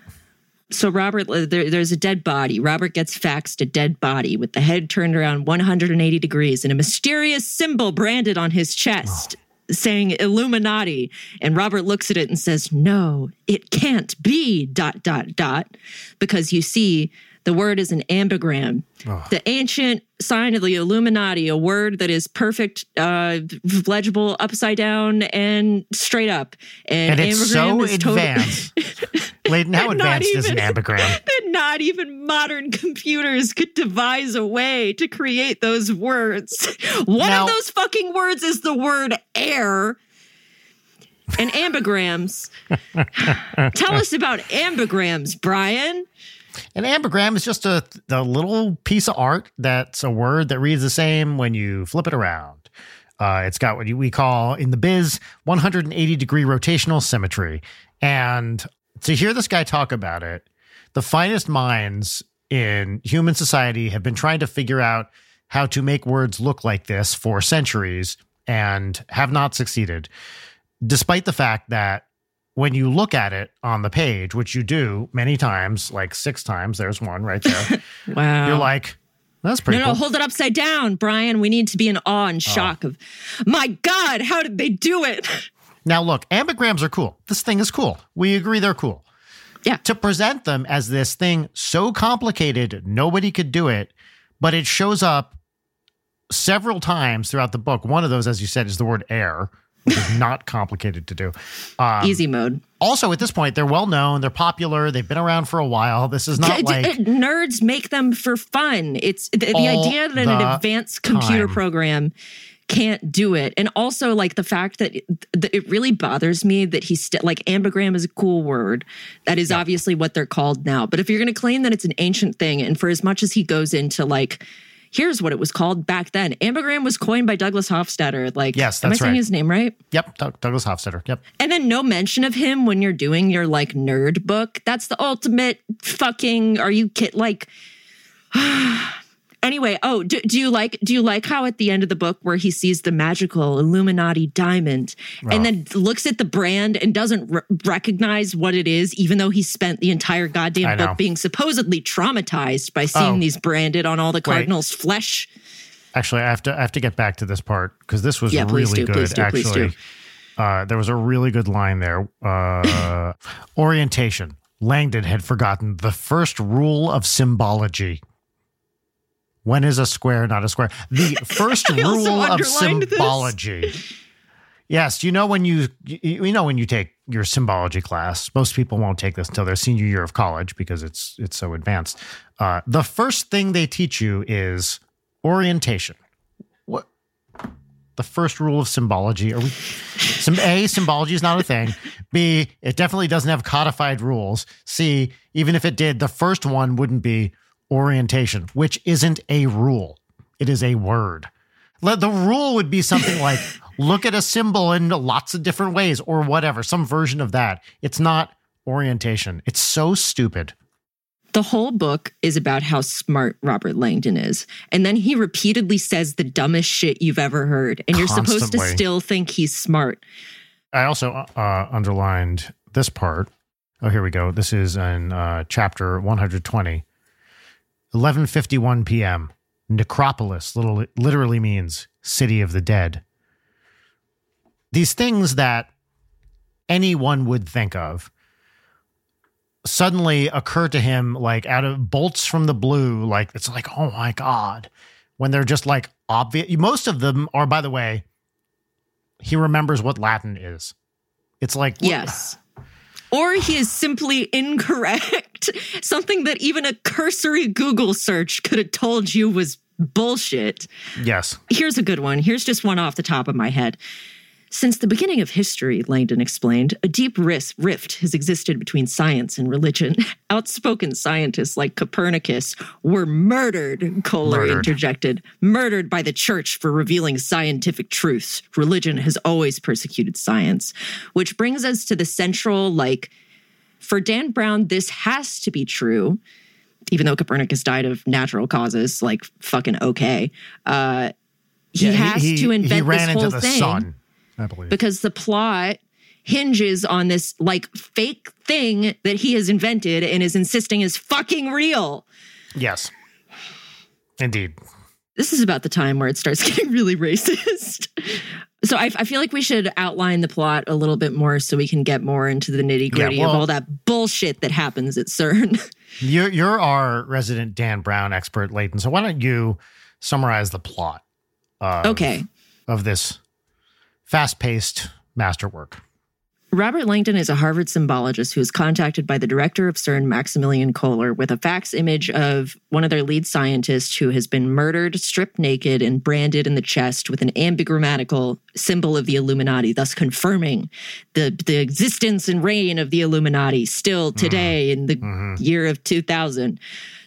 So Robert, uh, there, there's a dead body. Robert gets faxed a dead body with the head turned around 180 degrees and a mysterious symbol branded on his chest saying Illuminati. And Robert looks at it and says, "No, it can't be." Dot dot dot, because you see. The word is an ambigram, the ancient sign of the Illuminati, a word that is perfect, uh, legible upside down and straight up. And, And it's so is total- advanced. Leighton, how advanced is an ambigram? that not even modern computers could devise a way to create those words. One Now- of those fucking words is the word air. And ambigrams. Tell us about ambigrams, Brian. An ambigram is just a, a little piece of art that's a word that reads the same when you flip it around. Uh, it's got what we call in the biz 180 degree rotational symmetry. And to hear this guy talk about it, the finest minds in human society have been trying to figure out how to make words look like this for centuries and have not succeeded, despite the fact that when you look at it on the page, which you do many times, like six times, there's one right there, Wow. you're like, that's pretty no, cool. no, hold it upside down, Brian. We need to be in awe and oh. shock of, my God, how did they do it? Now, look, ambigrams are cool. This thing is cool. We agree they're cool. Yeah. To present them as this thing so complicated, nobody could do it, but it shows up several times throughout the book. One of those, as you said, is the word air, which is not complicated to do. Um, Easy mode. Also, at this point, they're well known, they're popular, they've been around for a while. This is not like. nerds make them for fun. It's the, the idea that the an advanced computer time. program can't do it, and also like the fact that it, that it really bothers me that he's st- like ambigram is a cool word. That is obviously what they're called now. But if you're going to claim that it's an ancient thing, and for as much as he goes into like. Here's what it was called back then. Ambigram was coined by Douglas Hofstadter. Like, Yes, that's am I saying right. his name right? Yep, Doug- Douglas Hofstadter. Yep. And then no mention of him when you're doing your like nerd book. That's the ultimate fucking. Are you kid like? anyway, oh, do, do you like do you like how at the end of the book where he sees the magical Illuminati diamond and then looks at the brand and doesn't r- recognize what it is, even though he spent the entire goddamn book being supposedly traumatized by seeing Oh. these branded on all the cardinals' flesh. Actually, I have to I have to get back to this part because this was Yeah, really do, good. do, actually. Uh, there was a really good line there. Uh, orientation. Langdon had forgotten the first rule of symbology. When is a square not a square? The first rule of underlined this. symbology. Yes, you know when you you you know when you take your symbology class. Most people won't take this until their senior year of college because it's it's so advanced. Uh, the first thing they teach you is orientation. What? The first rule of symbology? Are we? Some A, symbology is not a thing. B, it definitely doesn't have codified rules. C, even if it did, the first one wouldn't be orientation, which isn't a rule. It is a word. The rule would be something like look at a symbol in lots of different ways or whatever, some version of that. It's not orientation. It's so stupid. The whole book is about how smart Robert Langdon is. And then he repeatedly says the dumbest shit you've ever heard. And you're supposed to still think he's smart. I also uh, underlined this part. Oh, here we go. This is in uh, chapter 120. 11:51 p.m. Necropolis little, literally means city of the dead. these things that anyone would think of suddenly occur to him like out of bolts from the blue. Like it's like, oh my God. When they're just like obvious. Most of them are, by the way, he remembers what Latin is. It's like, yes. Or he is simply incorrect. Something that even a cursory Google search could have told you was bullshit. Yes. Here's a good one. Here's just one off the top of my head. Since the beginning of history, Langdon explained, a deep rift has existed between science and religion. Outspoken scientists like Copernicus were murdered, Kohler murdered. interjected, murdered by the church for revealing scientific truths. Religion has always persecuted science. Which brings us to the central, like, for Dan Brown, this has to be true, even though Copernicus died of natural causes, like, fucking okay. Uh, he yeah, has he, to invent this whole thing. Sun I believe. Because the plot hinges on this like fake thing that he has invented and is insisting is fucking real. Yes. Indeed. This is about the time where it starts getting really racist. so I, I, feel like we should outline the plot a little bit more so we can get more into the nitty gritty yeah, well, of all that bullshit that happens at CERN. You're, you're our resident Dan Brown expert, Leighton. So why don't you summarize the plot? Of, okay. Of this fast paced masterwork. Robert Langdon is a Harvard symbologist who is contacted by the director of CERN, Maximilian Kohler, with a fax image of one of their lead scientists who has been murdered, stripped naked, and branded in the chest with an ambigrammatical symbol of the Illuminati, thus confirming the, the existence and reign of the Illuminati still today mm-hmm. in the mm-hmm. year of 2000.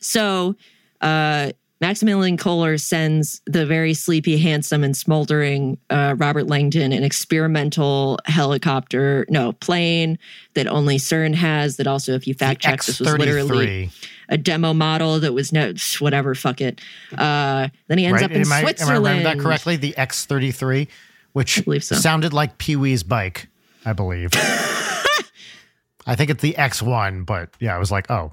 So, uh, Maximilian Kohler sends the very sleepy, handsome, and smoldering uh, Robert Langdon an experimental helicopter, no, plane that only CERN has. That also, if you fact check, this was literally a demo model that was no, whatever, fuck it. Uh, then he ends right? up in am Switzerland. I, am I remember that correctly? The X33, which so. sounded like Pee Wee's bike, I believe. I think it's the X1, but yeah, I was like, oh.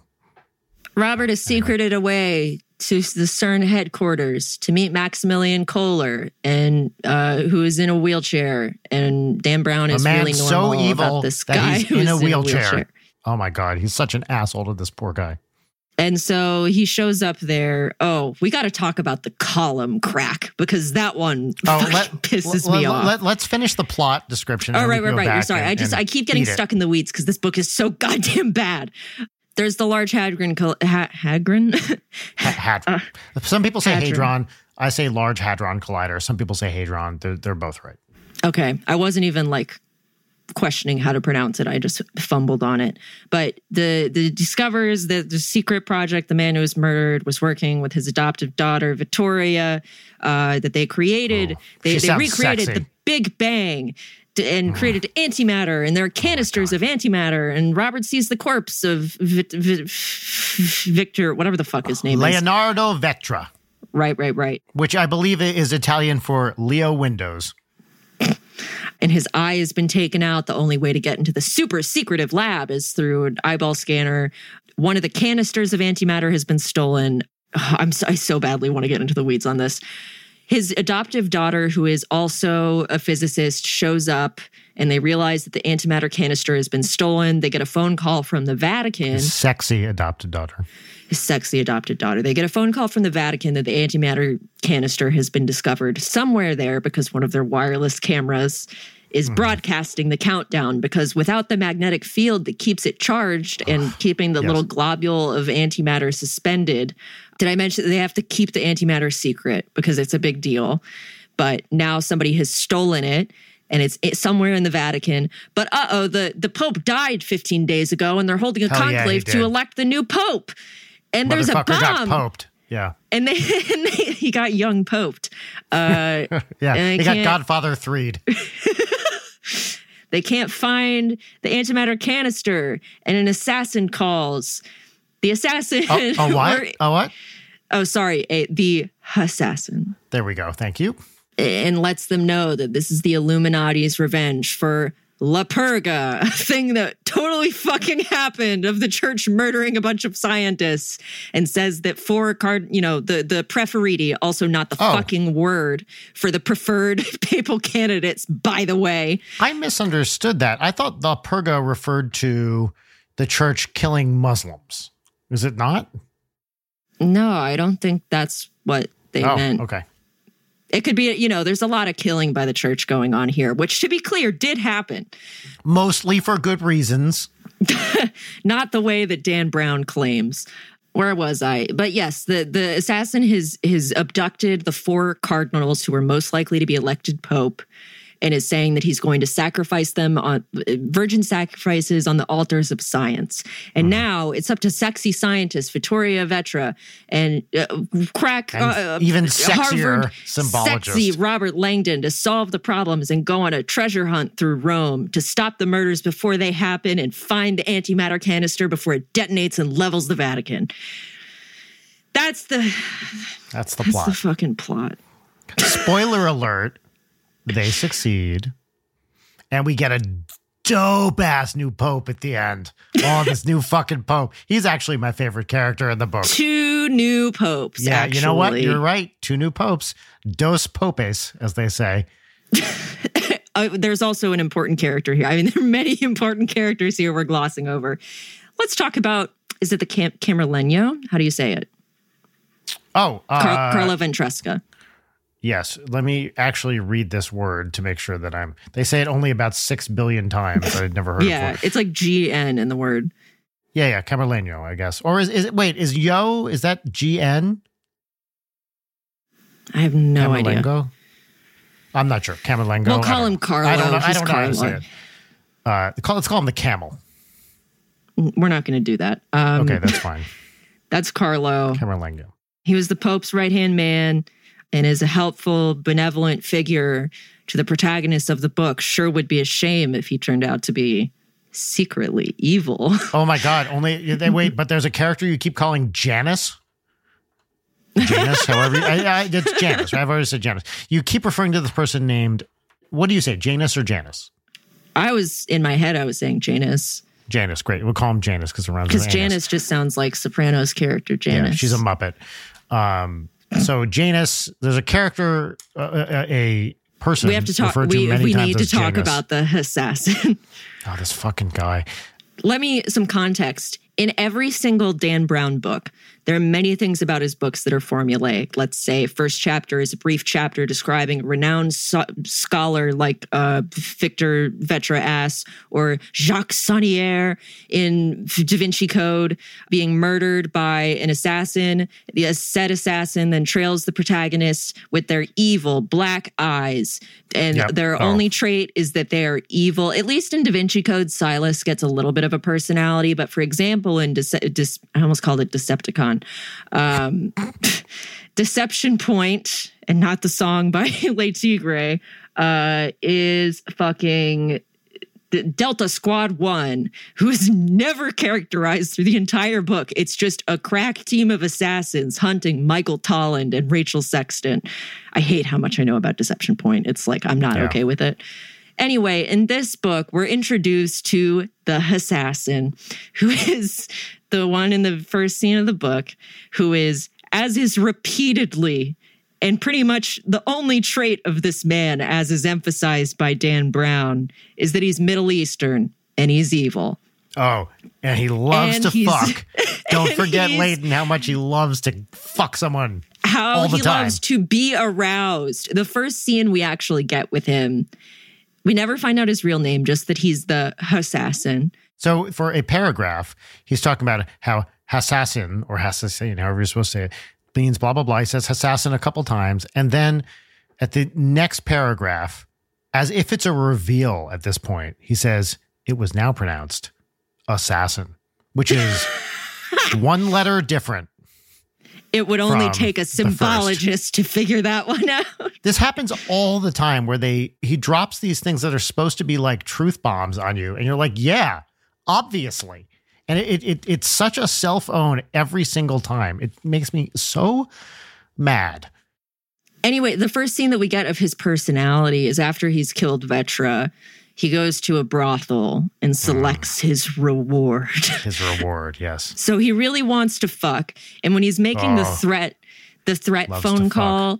Robert is secreted away to the CERN headquarters to meet Maximilian Kohler, and uh, who is in a wheelchair. And Dan Brown is really normal so evil about this guy who's in a, in a wheelchair. Oh my god, he's such an asshole to this poor guy. And so he shows up there. Oh, we got to talk about the column crack because that one oh, let, pisses let, me let, off. Let, us finish the plot description. Oh, right, right, right. You're sorry. And, I just I keep getting stuck it. in the weeds because this book is so goddamn bad. There's the Large Hadron. Ha- Hadron? ha- uh, Some people say hadron. hadron. I say Large Hadron Collider. Some people say hadron. They're, they're both right. Okay. I wasn't even like questioning how to pronounce it. I just fumbled on it. But the the discovers that the secret project, the man who was murdered, was working with his adoptive daughter Victoria. Uh, that they created, oh, they, they recreated sexy. the Big Bang and created antimatter, and there are canisters oh of antimatter. And Robert sees the corpse of Victor, whatever the fuck his name Leonardo is. Leonardo Vetra. Right, right, right. Which I believe is Italian for Leo Windows. and his eye has been taken out. The only way to get into the super secretive lab is through an eyeball scanner. One of the canisters of antimatter has been stolen. I'm so, I so badly want to get into the weeds on this his adoptive daughter, who is also a physicist, shows up and they realize that the antimatter canister has been stolen. They get a phone call from the Vatican. His sexy adopted daughter. His sexy adopted daughter. They get a phone call from the Vatican that the antimatter canister has been discovered somewhere there because one of their wireless cameras is mm. broadcasting the countdown because without the magnetic field that keeps it charged and keeping the yes. little globule of antimatter suspended, did I mention that they have to keep the antimatter secret because it's a big deal? But now somebody has stolen it and it's, it's somewhere in the Vatican. But uh oh, the, the Pope died 15 days ago and they're holding a Hell conclave yeah, to elect the new Pope. And there's a bomb. Got poped. Yeah. And, they, and they, he got young poped. Uh, yeah. He got Godfather Threed. they can't find the antimatter canister and an assassin calls the assassin. Oh, a what? Or, a what? Oh, sorry. A, the assassin. There we go. Thank you. And lets them know that this is the Illuminati's revenge for La Purga, a thing that totally fucking happened of the church murdering a bunch of scientists, and says that for card, you know, the the preferiti, also not the Oh. fucking word for the preferred papal candidates. By the way, I misunderstood that. I thought La purga referred to the church killing Muslims. Is it not? no, I don't think that's what they oh, meant. okay. It could be, you know, there's a lot of killing by the church going on here, which, to be clear, did happen. Mostly for good reasons. not the way that Dan Brown claims. Where was I? But yes, the the assassin has has abducted the four cardinals who were most likely to be elected pope, and is saying that he's going to sacrifice them on virgin sacrifices on the altars of science. And now it's up to sexy scientist Vittoria Vetra and uh, crack And uh, even sexier Harvard sexy Robert Langdon to solve the problems and go on a treasure hunt through Rome to stop the murders before they happen and find the antimatter canister before it detonates and levels the Vatican. That's the That's the that's plot. the fucking plot. Spoiler alert, they succeed. And we get a dope ass new pope at the end. Oh, this new fucking pope. He's actually my favorite character in the book. Two new popes. Yeah, actually. you know what? You're right. Two new popes. Dos popes, as they say. Uh, there's also an important character here. I mean, there are many important characters here we're glossing over. Let's talk about is it the Cam- Camerlenio? How do you say it? Oh, uh, Car- Carlo Ventresca. Yes. Let me actually read this word to make sure that I'm. They say it only about six billion times. I'd never heard Yeah, it it's like GN in the word. Yeah, yeah, Camerlenio, I guess. Or is, is it, wait, is Yo, is that GN? I have no idea. I'm not sure. Camerlengo. We'll call him Carlo. I don't know. I don't know how to say it. Uh, call, let's call him the camel. We're not going to do that. Um, Okay, that's fine. that's Carlo. Camerlengo. He was the Pope's right hand man and is a helpful, benevolent figure to the protagonist of the book. Sure would be a shame if he turned out to be secretly evil. Oh my God! Only they wait, but there's a character you keep calling Janice. Janice, however, I, I, it's Janice. Right? I've already said Janice. You keep referring to this person named. What do you say, Janice or Janice? I was in my head, I was saying Janice Janice. Great. We'll call him Janice because it runs. because Janice just sounds like Sopranos character Janice. Yeah, she's a Muppet. Um, so Janus, there's a character, uh, a, a person. we have to talk. We, we need to talk Janus. about the assassin. Oh, this fucking guy. let me some context. In every single Dan Brown book, there are many things about his books that are formulaic. Let's say first chapter is a brief chapter describing a renowned so- scholar like uh, Victor Vetra Ass or Jacques Saunière in Da Vinci Code being murdered by an assassin. The said assassin then trails the protagonist with their evil black eyes, and Yep. their Oh. only trait is that they are evil. At least in Da Vinci Code, Silas gets a little bit of a personality. But for example, in Dece- Dece- I almost called it Decepticon, um, Deception Point, and not the song by Le Tigre, uh, is fucking. Delta Squad One, who is never characterized through the entire book. It's just a crack team of assassins hunting Michael Tolland and Rachel Sexton. I hate how much I know about Deception Point. It's like I'm not Yeah. okay with it. Anyway, in this book, we're introduced to the assassin, who is the one in the first scene of the book, who is, as is repeatedly and pretty much the only trait of this man, as is emphasized by Dan Brown, is that he's Middle Eastern and he's evil. Oh, and he loves And to fuck. Don't forget, he's- how much he loves to fuck someone. How All the he time. loves to be aroused. The first scene we actually get with him, we never find out his real name, just that he's the assassin. So for a paragraph, he's talking about how assassin or assassin, however you're supposed to say it, means blah blah blah. He says assassin a couple times, and then at the next paragraph, as if it's a reveal at this point, he says it was now pronounced assassin, which is one letter different. It would only take a symbologist to figure that one out. This happens all the time where they he drops these things that are supposed to be like truth bombs on you, and you're like, yeah, obviously. And it, it it's such a self own every single time. It makes me so mad. Anyway, the first scene that we get of his personality is after he's killed Vetra. he goes to a brothel and hmm. selects his reward. His reward, yes. So he really wants to fuck. And when he's making the Oh. threat, the threat Loves to phone fuck. call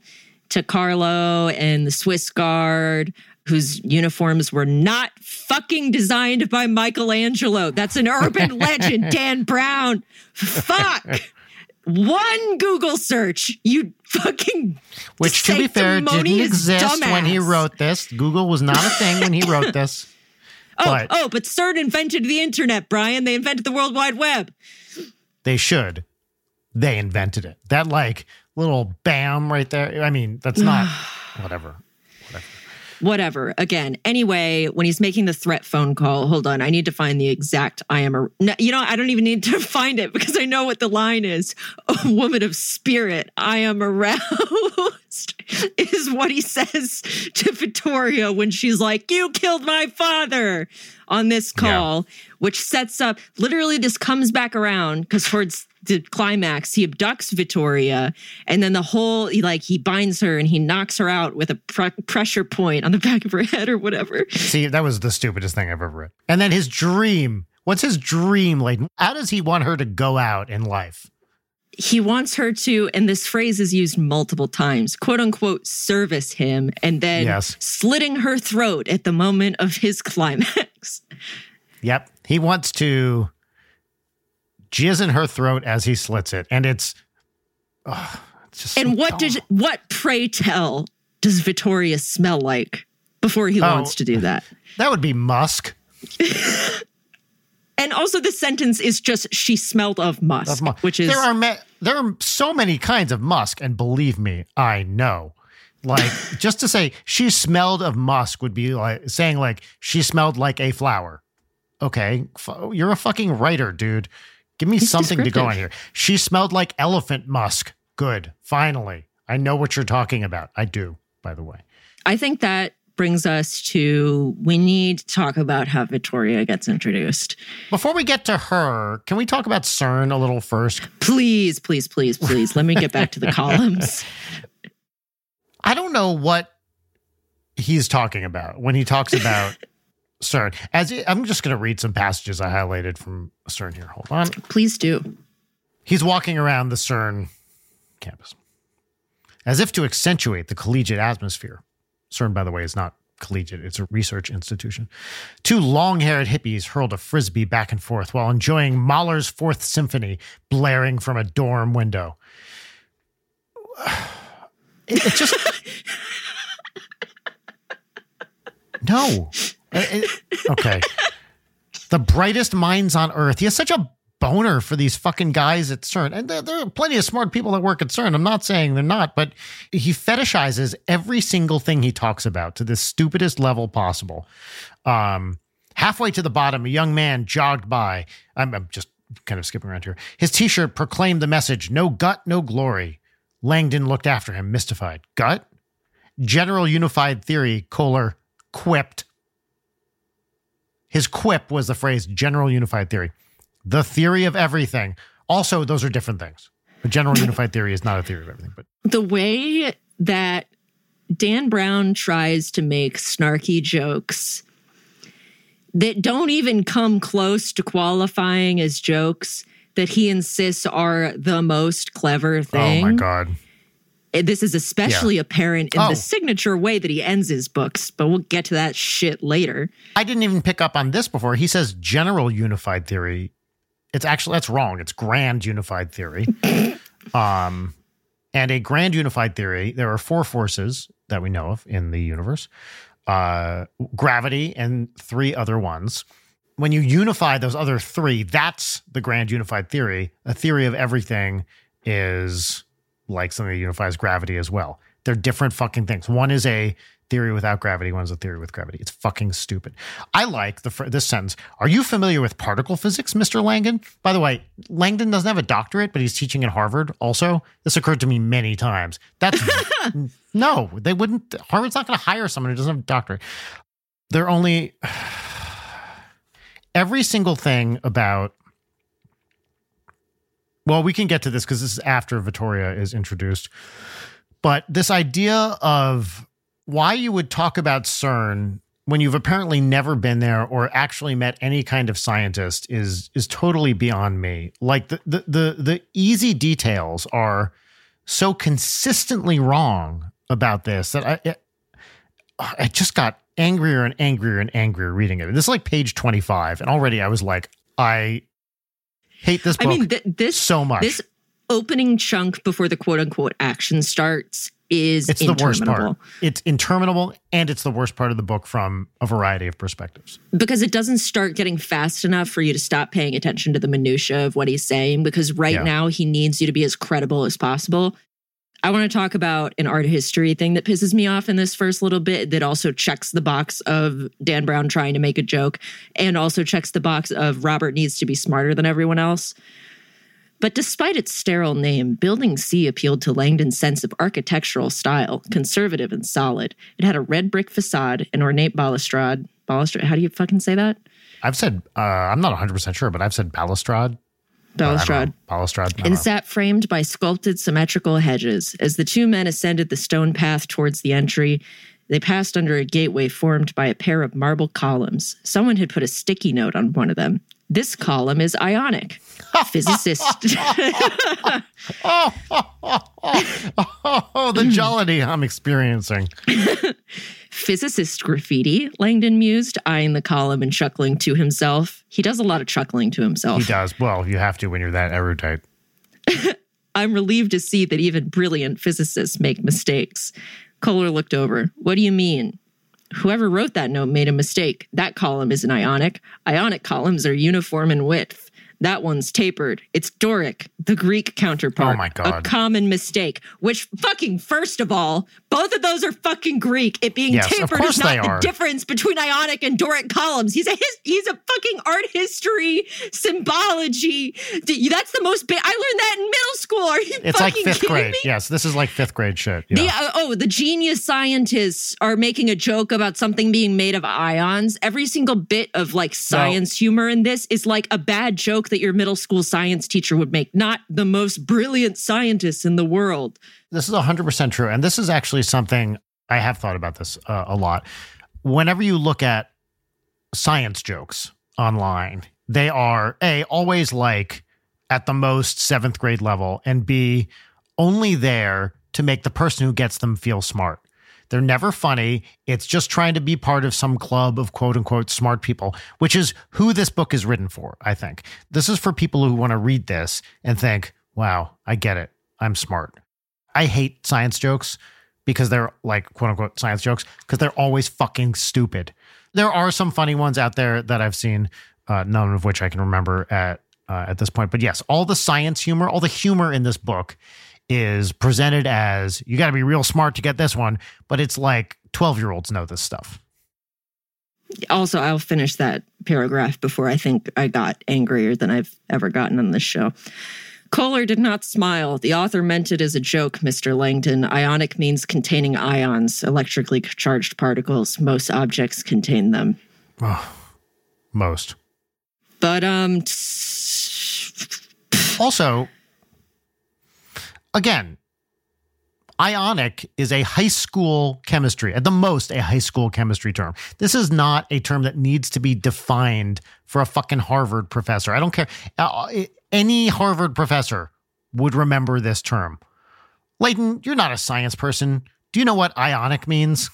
to Carlo and the Swiss guard, whose uniforms were not fucking designed by Michelangelo. That's an urban legend, Dan Brown. Fuck. One Google search, you fucking Which, to be fair, didn't exist when he wrote this. Google was not a thing when he wrote this. Oh, But- oh, but CERN invented the internet, Brian. They invented the World Wide Web. They should. They invented it. That like little bam right there. I mean, that's not whatever. Whatever. Again, anyway, when he's making the threat phone call, hold on, I need to find the exact I am a no, you know, I don't even need to find it because I know what the line is. A woman of spirit, I am aroused is what he says to Victoria when she's like, "You killed my father." On this call, which sets up literally just comes back around because towards the climax, he abducts Victoria, and then the whole he like he binds her and he knocks her out with a pr- pressure point on the back of her head or whatever. See, that was the stupidest thing I've ever read. And then his dream. What's his dream, Leighton? How does he want her to go out in life? He wants her to, and this phrase is used multiple times, quote unquote, service him, and then Yes. slitting her throat at the moment of his climax. Yep. He wants to jizz in her throat as he slits it. And it's, oh, it's just And so what dumb. does what pray tell does Vittoria smell like before he Oh. wants to do that? that would be musk. And also, the sentence is just she smelled of musk, Of mu- which is there are ma- there are so many kinds of musk, and believe me, I know. Like just to say she smelled of musk would be like saying like she smelled like a flower. Okay, you're a fucking writer, dude. Give me He's something to go on here. She smelled like elephant musk. Good, finally, I know what you're talking about. I do, by the way. I think that brings us to we need to talk about how Victoria gets introduced. Before we get to her, can we talk about CERN a little first? Please, please, please, please. Let me get back to the columns. I don't know what he's talking about when he talks about CERN. As I'm just going to read some passages I highlighted from CERN here. Hold on. Please do. He's walking around the CERN campus as if to accentuate the collegiate atmosphere. CERN, by the way, is not collegiate, it's a research institution. Two long haired hippies hurled a frisbee back and forth while enjoying Mahler's Fourth Symphony blaring from a dorm window. It- It's just. no. Okay. The brightest minds on earth. He has such a boner for these fucking guys at CERN. And there, there are plenty of smart people that work at CERN. I'm not saying they're not, but he fetishizes every single thing he talks about to the stupidest level possible. Um, halfway to the bottom, a young man jogged by. I'm, I'm just kind of skipping around here. His t shirt proclaimed the message no gut, no glory. Langdon looked after him, mystified. Gut? General Unified Theory, Kohler quipped. His quip was the phrase General Unified Theory, the theory of everything. Also, those are different things. The General Unified Theory is not a theory of everything, but The way that Dan Brown tries to make snarky jokes that don't even come close to qualifying as jokes that he insists are the most clever thing. oh my God. This is especially apparent in Oh. the signature way that he ends his books, but we'll get to that shit later. I didn't even pick up on this before. He says General Unified Theory. It's actually, that's wrong. It's Grand Unified Theory. um, and a Grand Unified Theory, there are four forces that we know of in the universe uh, gravity and three other ones. When you unify those other three, that's the Grand Unified Theory. A theory of everything is like something that unifies gravity as well. They're different fucking things. One is a theory without gravity, one's a theory with gravity. It's fucking stupid. I like the this sentence. Are you familiar with particle physics, Mr. Langdon? By the way, Langdon doesn't have a doctorate, but he's teaching at Harvard also. This occurred to me many times. That's no, they wouldn't Harvard's not going to hire someone who doesn't have a doctorate. They're only every single thing about well, we can get to this because this is after Vittoria is introduced. But this idea of why you would talk about CERN when you've apparently never been there or actually met any kind of scientist is is totally beyond me. Like the the the, the easy details are so consistently wrong about this that I it, I just got angrier and angrier and angrier reading it. This is like page 25 and already I was like I hate this book I mean, th- this so much. This opening chunk before the quote unquote action starts is it's the worst interminable. part. It's interminable and it's the worst part of the book from a variety of perspectives. because it doesn't start getting fast enough for you to stop paying attention to the minutia of what he's saying because right Yeah. now he needs you to be as credible as possible. I want to talk about an art history thing that pisses me off in this first little bit that also checks the box of Dan Brown trying to make a joke and also checks the box of Robert needs to be smarter than everyone else. But despite its sterile name, Building C appealed to Langdon's sense of architectural style, conservative and solid. It had a red brick facade, an ornate balustrade. Balustrade, how do you fucking say that? I've said uh, I'm not 100% sure, but I've said balustrade. But I don't Balustrade. Balustrade. And sat framed by sculpted symmetrical hedges. As the two men ascended the stone path towards the entry, they passed under a gateway formed by a pair of marble columns. Someone had put a sticky note on one of them. This column is ionic. Physicist oh, the jollity I'm experiencing. physicist graffiti, Langdon mused, eyeing the column and chuckling to himself. He does a lot of chuckling to himself. He does. Well, you have to when you're that erudite. I'm relieved to see that even brilliant physicists make mistakes. Kohler looked over. What do you mean? Whoever wrote that note made a mistake. That column isn't ionic. Ionic columns are uniform in width. That one's tapered. It's Doric, the Greek counterpart. Oh my God. A common mistake. Which fucking first of all, both of those are fucking Greek. It being Yes, tapered is not the difference between Ionic and Doric columns. He's a his, he's a fucking art history symbology. That's the most. Ba- I learned that in middle school. Are you It's like fucking fifth kidding grade. me? Yes, this is like fifth grade shit. The, Yeah. uh, oh, the genius scientists are making a joke about something being made of ions. Every single bit of like science humor in this is like a bad joke that your middle school science teacher would make, not the most brilliant scientists in the world. This is 100% true. And this is actually something I have thought about this uh, a lot. Whenever you look at science jokes online, they are A, always like at the most seventh grade level, and B, only there to make the person who gets them feel smart. They're never funny. It's just trying to be part of some club of quote unquote smart people, which is who this book is written for, I think. This is for people who want to read this and think, wow, I get it. I'm smart. I hate science jokes because they're like quote unquote science jokes because they're always fucking stupid. There are some funny ones out there that I've seen, uh, none of which I can remember at uh, at this point. But yes, all the science humor, all the humor in this book is presented as you got to be real smart to get this one, but it's like twelve year olds know this stuff. Also, I'll finish that paragraph before I think I got angrier than I've ever gotten on this show. Kohler did not smile. The author meant it as a joke, Mr. Langdon. Ionic means containing ions, electrically charged particles. Most objects contain them. Oh, Most. But um Also, again, ionic is a high school chemistry, at the most, a high school chemistry term. This is not a term that needs to be defined for a fucking Harvard professor. I don't care. Uh, Any Harvard professor would remember this term. Leighton, you're not a science person. Do you know what ionic means?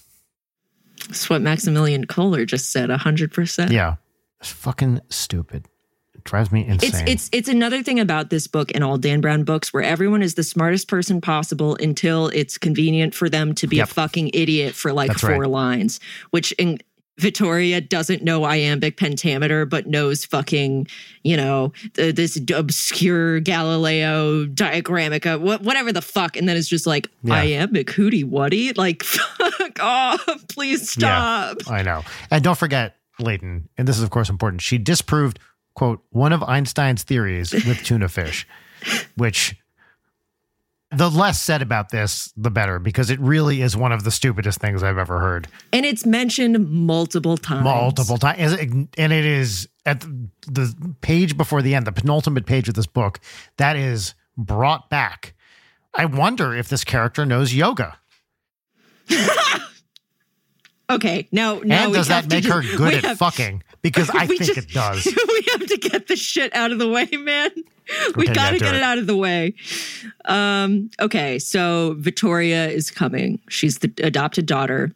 That's what Maximilian Kohler just said, 100%. Yeah. It's fucking stupid. It drives me It's insane. it's it's another thing about this book and all Dan Brown books where everyone is the smartest person possible until it's convenient for them to be Yep. a fucking idiot for like That's four right. lines, which in Vittoria doesn't know iambic pentameter, but knows fucking, you know, th- this obscure Galileo diagrammica, wha- whatever the fuck. And then it's just like, Yeah. iambic hootie wuddy. Like, fuck off. Please stop. I know. And don't forget, Leighton, and this is, of course, important. She disproved, quote, one of Einstein's theories with tuna fish, which the less said about this, the better, because it really is one of the stupidest things I've ever heard. And it's mentioned multiple times. Multiple times. And it is at the page before the end, the penultimate page of this book, that is brought back. I wonder if this character knows yoga. Okay, now now and does that make her just- good at have- fucking? Because I think just- it does. we have to get the shit out of the way, man. We Okay, yeah, got to do get it. it out of the way. Um, okay, so Victoria is coming. She's the adopted daughter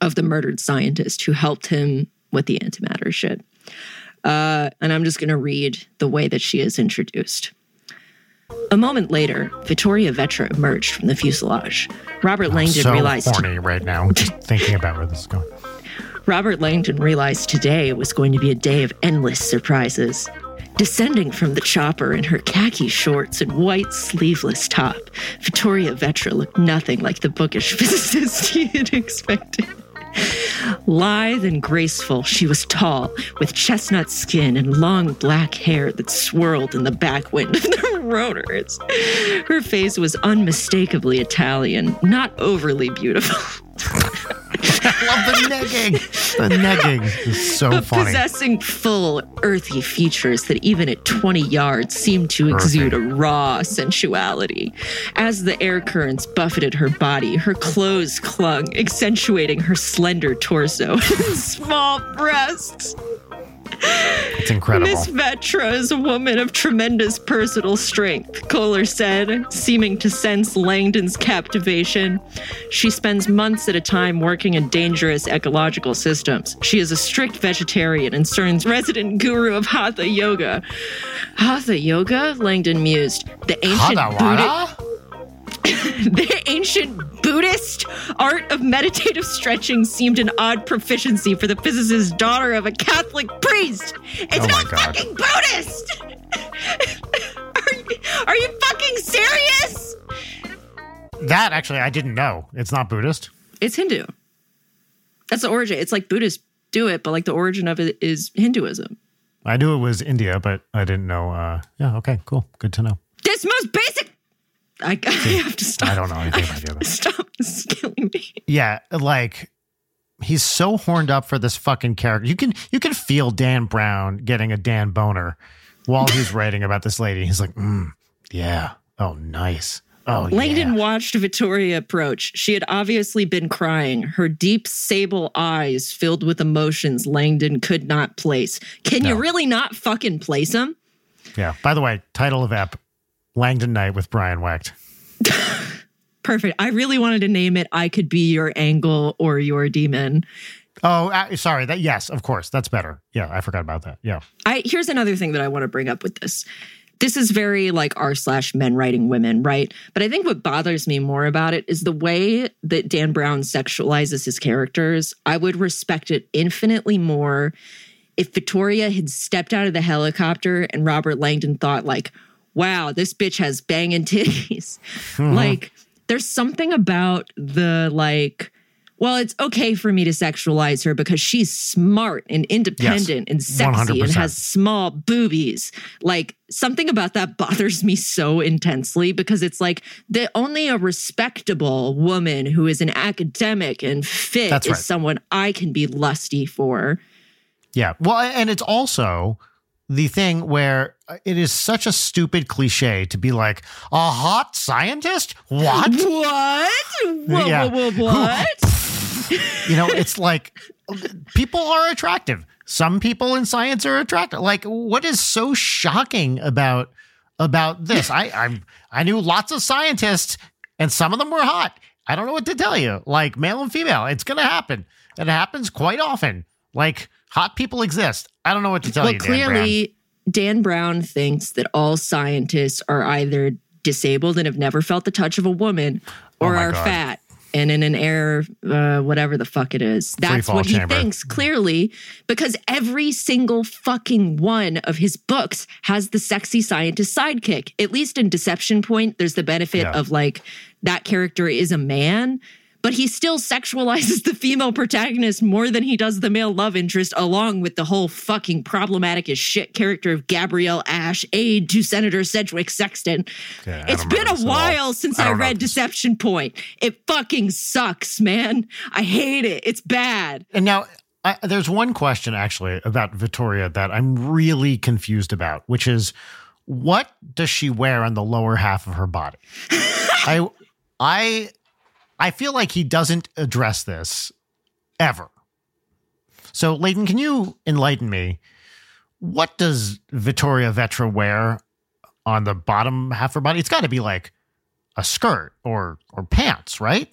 of the murdered scientist who helped him with the antimatter shit. Uh, and I'm just going to read the way that she is introduced. A moment later, Vittoria Vetra emerged from the fuselage. Robert Langdon so realized horny right now, just thinking about where this is going. Robert Langdon realized today was going to be a day of endless surprises. Descending from the chopper in her khaki shorts and white sleeveless top, Vittoria Vetra looked nothing like the bookish physicist he had expected. Lithe and graceful, she was tall, with chestnut skin and long black hair that swirled in the back wind of the rotors. Her face was unmistakably Italian, not overly beautiful. I love the negging. The negging is so but funny. possessing full earthy features that even at 20 yards seemed to exude Earthy. a raw sensuality. As the air currents buffeted her body, her clothes clung, accentuating her slender torso and small breasts. It's incredible. Miss Vetra is a woman of tremendous personal strength, Kohler said, seeming to sense Langdon's captivation. She spends months at a time working in dangerous ecological systems. She is a strict vegetarian and CERN's resident guru of Hatha Yoga. Hatha Yoga? Langdon mused. The ancient Hadawara? the ancient Buddhist art of meditative stretching seemed an odd proficiency for the physicist's daughter of a Catholic priest. It's Oh not God. fucking Buddhist. are, you, are you fucking serious? That actually, I didn't know. It's not Buddhist. It's Hindu. That's the origin. It's like Buddhists do it, but like the origin of it is Hinduism. I knew it was India, but I didn't know. Uh, yeah, okay, cool. Good to know. This most basic. I, I have to stop. I don't know anything about the other. Stop. This is killing me. Yeah, like he's so horned up for this fucking character. You can you can feel Dan Brown getting a Dan boner while he's writing about this lady. He's like, mm, yeah, oh nice, oh Langdon yeah. watched Victoria approach. She had obviously been crying, her deep sable eyes filled with emotions Langdon could not place. Can you really not fucking place them? yeah. By the way, title of ep: Langdon Night with Brian Wecht. Perfect. I really wanted to name it I Could Be Your Angle or Your Demon. Oh, uh, sorry. That yes, of course, that's better. Yeah, I forgot about that. Yeah, I here's another thing that I want to bring up with this. This is very like r slash men writing women, right? But I think what bothers me more about it is the way that Dan Brown sexualizes his characters. I would respect it infinitely more if Victoria had stepped out of the helicopter and Robert Langdon thought like, "Wow, this bitch has banging titties." Like, there's something about the like. Well, it's okay for me to sexualize her because she's smart and independent and sexy and 100%. has small boobies. Like something about that bothers me so intensely because it's like the only a respectable woman who is an academic and fit That's is right. someone I can be lusty for. yeah. Well, and it's also the thing where uh, it is such a stupid cliche to be like a hot scientist. What? What? Whoa, Yeah. whoa, whoa, what? you know, it's like people are attractive. Some people in science are attractive. Like, what is so shocking about about this? I I'm I knew lots of scientists, and some of them were hot. I don't know what to tell you. Like male and female, it's gonna happen. It happens quite often. Like hot people exist. I don't know what to tell well, you. Dan Brown. clearly, Dan Brown thinks that all scientists are either disabled and have never felt the touch of a woman or Oh are God. fat and in an air, uh, whatever the fuck it is. That's what he chamber. thinks, clearly, because every single fucking one of his books has the sexy scientist sidekick. At least in Deception Point, there's the benefit Yeah. of like that character is a man. But he still sexualizes the female protagonist more than he does the male love interest, along with the whole fucking problematic as shit character of Gabrielle Ash, aide to Senator Sedgwick Sexton. Yeah, it's been a this at all. while since I I, read. Deception Point. It fucking sucks, man. I hate it. It's bad. And now I, there's one question actually about Victoria that I'm really confused about, which is what does she wear on the lower half of her body? I I I feel like he doesn't address this ever. So, Leighton, can you enlighten me? What does Vittoria Vetra wear on the bottom half of her body? It's got to be like a skirt or or pants, right?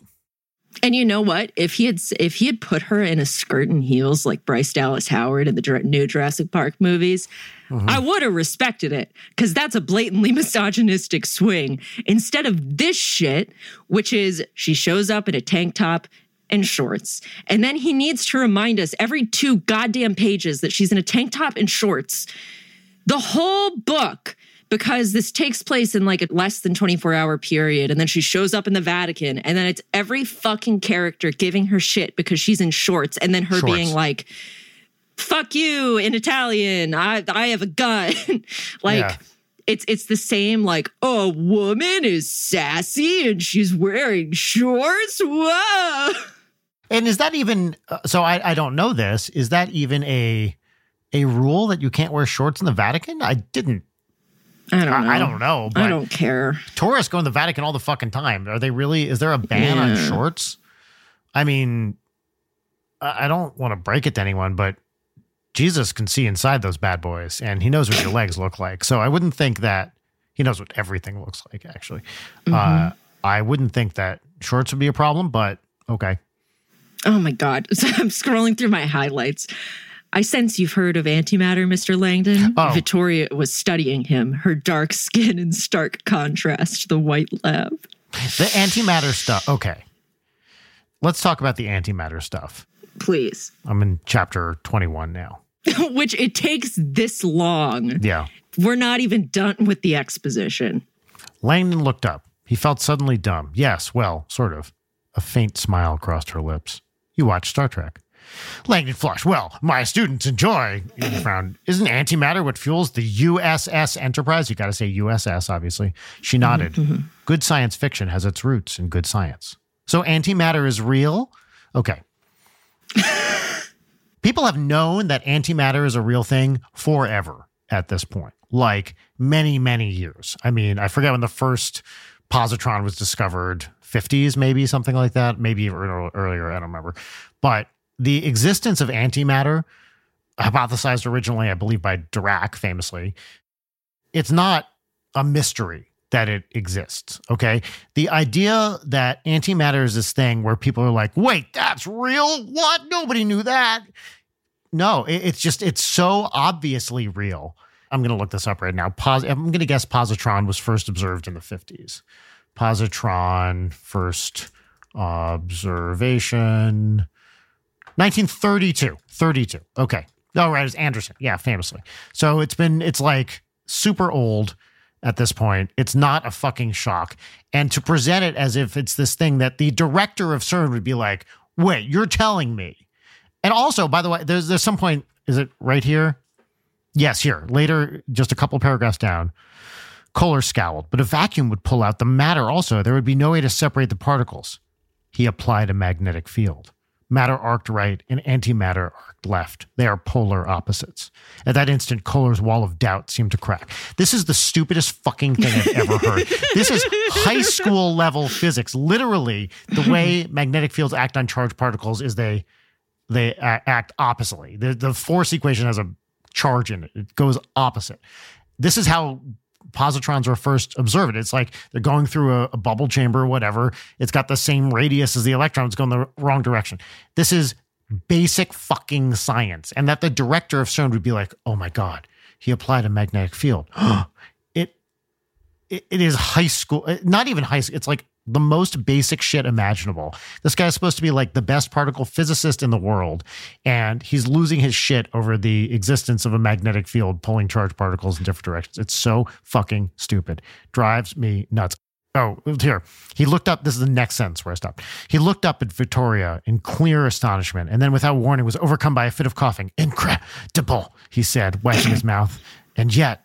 And you know what? If he had if he had put her in a skirt and heels like Bryce Dallas Howard in the new Jurassic Park movies, mm-hmm. I would have respected it because that's a blatantly misogynistic swing. Instead of this shit, which is she shows up in a tank top and shorts, and then he needs to remind us every two goddamn pages that she's in a tank top and shorts. The whole book because this takes place in like a less than 24 hour period. And then she shows up in the Vatican. And then it's every fucking character giving her shit because she's in shorts. And then her shorts. being like, fuck you in Italian. I, I have a gun. like, yeah. It's it's the same like a woman is sassy and she's wearing shorts. Whoa! And is that even uh, so? I, I don't know this. Is that even a a rule that you can't wear shorts in the Vatican? I didn't I don't know. I, I don't know. I don't care. Tourists go in the Vatican all the fucking time. Are they really? Is there a ban yeah. on shorts? I mean, I don't want to break it to anyone, but Jesus can see inside those bad boys, and he knows what your legs look like. So I wouldn't think that he knows what everything looks like. Actually, mm-hmm. uh, I wouldn't think that shorts would be a problem, but okay. Oh my god! I'm scrolling through my highlights. I sense you've heard of antimatter, Mr. Langdon. Oh. Vittoria was studying him, her dark skin in stark contrast to the white lab. The antimatter stuff. Okay. Let's talk about the antimatter stuff. Please. I'm in chapter 21 now. Which it takes this long. Yeah. We're not even done with the exposition. Langdon looked up. He felt suddenly dumb. Yes, well, sort of. A faint smile crossed her lips. You watch Star Trek. Langdon flushed. Well, my students enjoy. He frowned. Isn't antimatter what fuels the USS Enterprise? You got to say USS, obviously. She nodded. Mm-hmm. Good science fiction has its roots in good science. So antimatter is real? Okay. People have known that antimatter is a real thing forever at this point, like many, many years. I mean, I forget when the first positron was discovered 50s, maybe something like that, maybe earlier. I don't remember. But the existence of antimatter, hypothesized originally, I believe, by Dirac famously, it's not a mystery that it exists. Okay. The idea that antimatter is this thing where people are like, wait, that's real? What? Nobody knew that. No, it's just, it's so obviously real. I'm going to look this up right now. Pos- I'm going to guess positron was first observed in the 50s. Positron, first observation. 1932. 32. Okay. Oh, right. It's Anderson. Yeah, famously. So it's been, it's like super old at this point. It's not a fucking shock. And to present it as if it's this thing that the director of CERN would be like, wait, you're telling me. And also, by the way, there's there's some point, is it right here? Yes, here. Later, just a couple paragraphs down. Kohler scowled, but a vacuum would pull out the matter also. There would be no way to separate the particles. He applied a magnetic field matter arced right and antimatter arced left. They are polar opposites. At that instant, Kohler's wall of doubt seemed to crack. This is the stupidest fucking thing I've ever heard. This is high school level physics. Literally, the way magnetic fields act on charged particles is they they act oppositely. The, the force equation has a charge in it. It goes opposite. This is how positrons were first observed. It's like they're going through a, a, bubble chamber whatever. It's got the same radius as the electrons going the wrong direction. This is basic fucking science. And that the director of CERN would be like, oh my God, he applied a magnetic field. it, it, it is high school, not even high school. It's like the most basic shit imaginable. This guy's supposed to be like the best particle physicist in the world, and he's losing his shit over the existence of a magnetic field pulling charged particles in different directions. It's so fucking stupid. Drives me nuts. Oh, here. He looked up. This is the next sentence where I stopped. He looked up at Vittoria in clear astonishment and then, without warning, was overcome by a fit of coughing. Incredible, he said, wiping his mouth. And yet,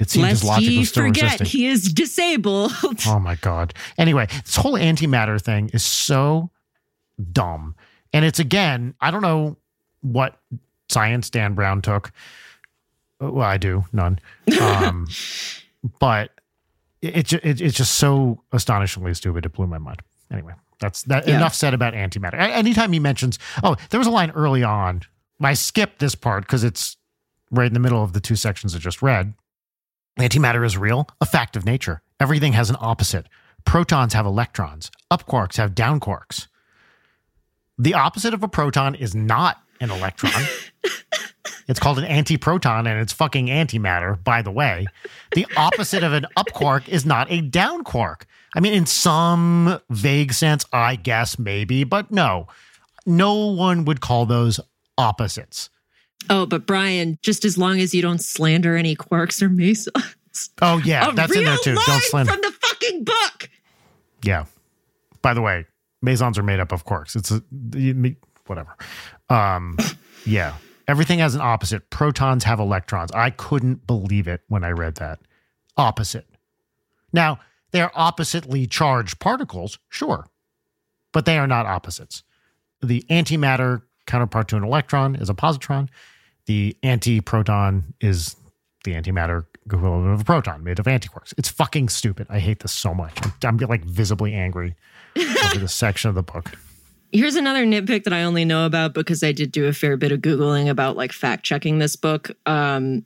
it seems Lest his logic was still forget resisting. he is disabled. oh my god. Anyway, this whole antimatter thing is so dumb. And it's again, I don't know what science Dan Brown took. Well, I do none. Um, but it, it, it's just so astonishingly stupid. It blew my mind. Anyway, That's that. Yeah. Enough said about antimatter. Anytime he mentions, oh, there was a line early on. I skipped this part because it's right in the middle of the two sections I just read. Antimatter is real, a fact of nature. Everything has an opposite. Protons have electrons. Up quarks have down quarks. The opposite of a proton is not an electron. it's called an antiproton and it's fucking antimatter, by the way. The opposite of an up quark is not a down quark. I mean, in some vague sense, I guess maybe, but no. No one would call those opposites. Oh, but Brian, just as long as you don't slander any quarks or mesons. Oh, yeah, a that's in there too. Don't slander. from the fucking book. Yeah. By the way, mesons are made up of quarks. It's a whatever. Um, yeah. Everything has an opposite. Protons have electrons. I couldn't believe it when I read that. Opposite. Now, they're oppositely charged particles, sure, but they are not opposites. The antimatter counterpart to an electron is a positron. The antiproton is the antimatter equivalent of a proton made of antiquarks. It's fucking stupid. I hate this so much. I'm, I'm like visibly angry over this section of the book. Here's another nitpick that I only know about because I did do a fair bit of Googling about like fact checking this book. Um,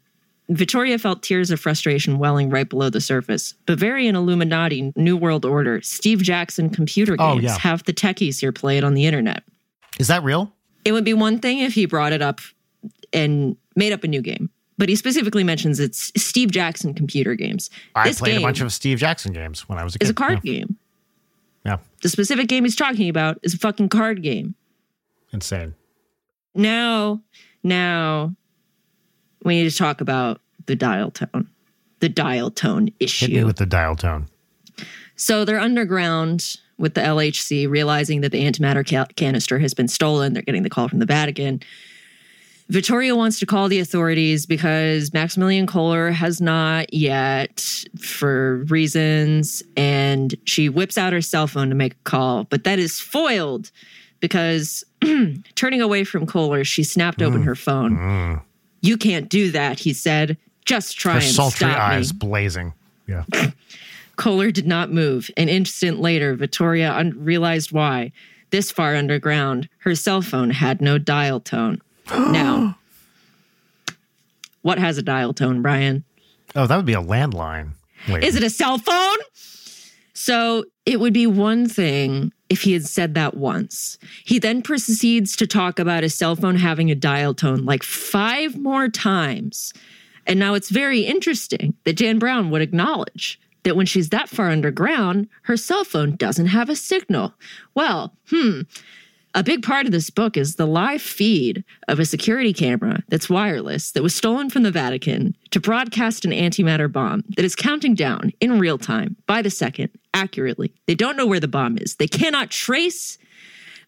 Vittoria felt tears of frustration welling right below the surface. Bavarian Illuminati, New World Order, Steve Jackson computer Oh, games yeah. have the techies here play it on the internet. Is that real? It would be one thing if he brought it up and made up a new game, but he specifically mentions it's Steve Jackson computer games. I this played a bunch of Steve Jackson games when I was a kid. is a card game. Yeah. The specific game he's talking about is a fucking card game. Insane. Now, now we need to talk about the dial tone, the dial tone issue. Hit me with the dial tone. So they're underground with the LHC, realizing that the antimatter ca- canister has been stolen. They're getting the call from the Vatican. Vittoria wants to call the authorities because Maximilian Kohler has not yet, for reasons, and she whips out her cell phone to make a call, but that is foiled because turning away from Kohler, she snapped open her phone. Mm. You can't do that, he said. Just try Her and sultry stop eyes me. blazing. Yeah. Kohler did not move. An instant later, Vittoria un- realized why. This far underground, her cell phone had no dial tone. now, what has a dial tone, Brian? Oh, that would be a landline. Wait. Is it a cell phone? So it would be one thing if he had said that once. He then proceeds to talk about his cell phone having a dial tone like five more times. And now it's very interesting that Dan Brown would acknowledge that when she's that far underground, her cell phone doesn't have a signal. Well, hmm. A big part of this book is the live feed of a security camera that's wireless that was stolen from the Vatican to broadcast an antimatter bomb that is counting down in real time by the second accurately. They don't know where the bomb is. They cannot trace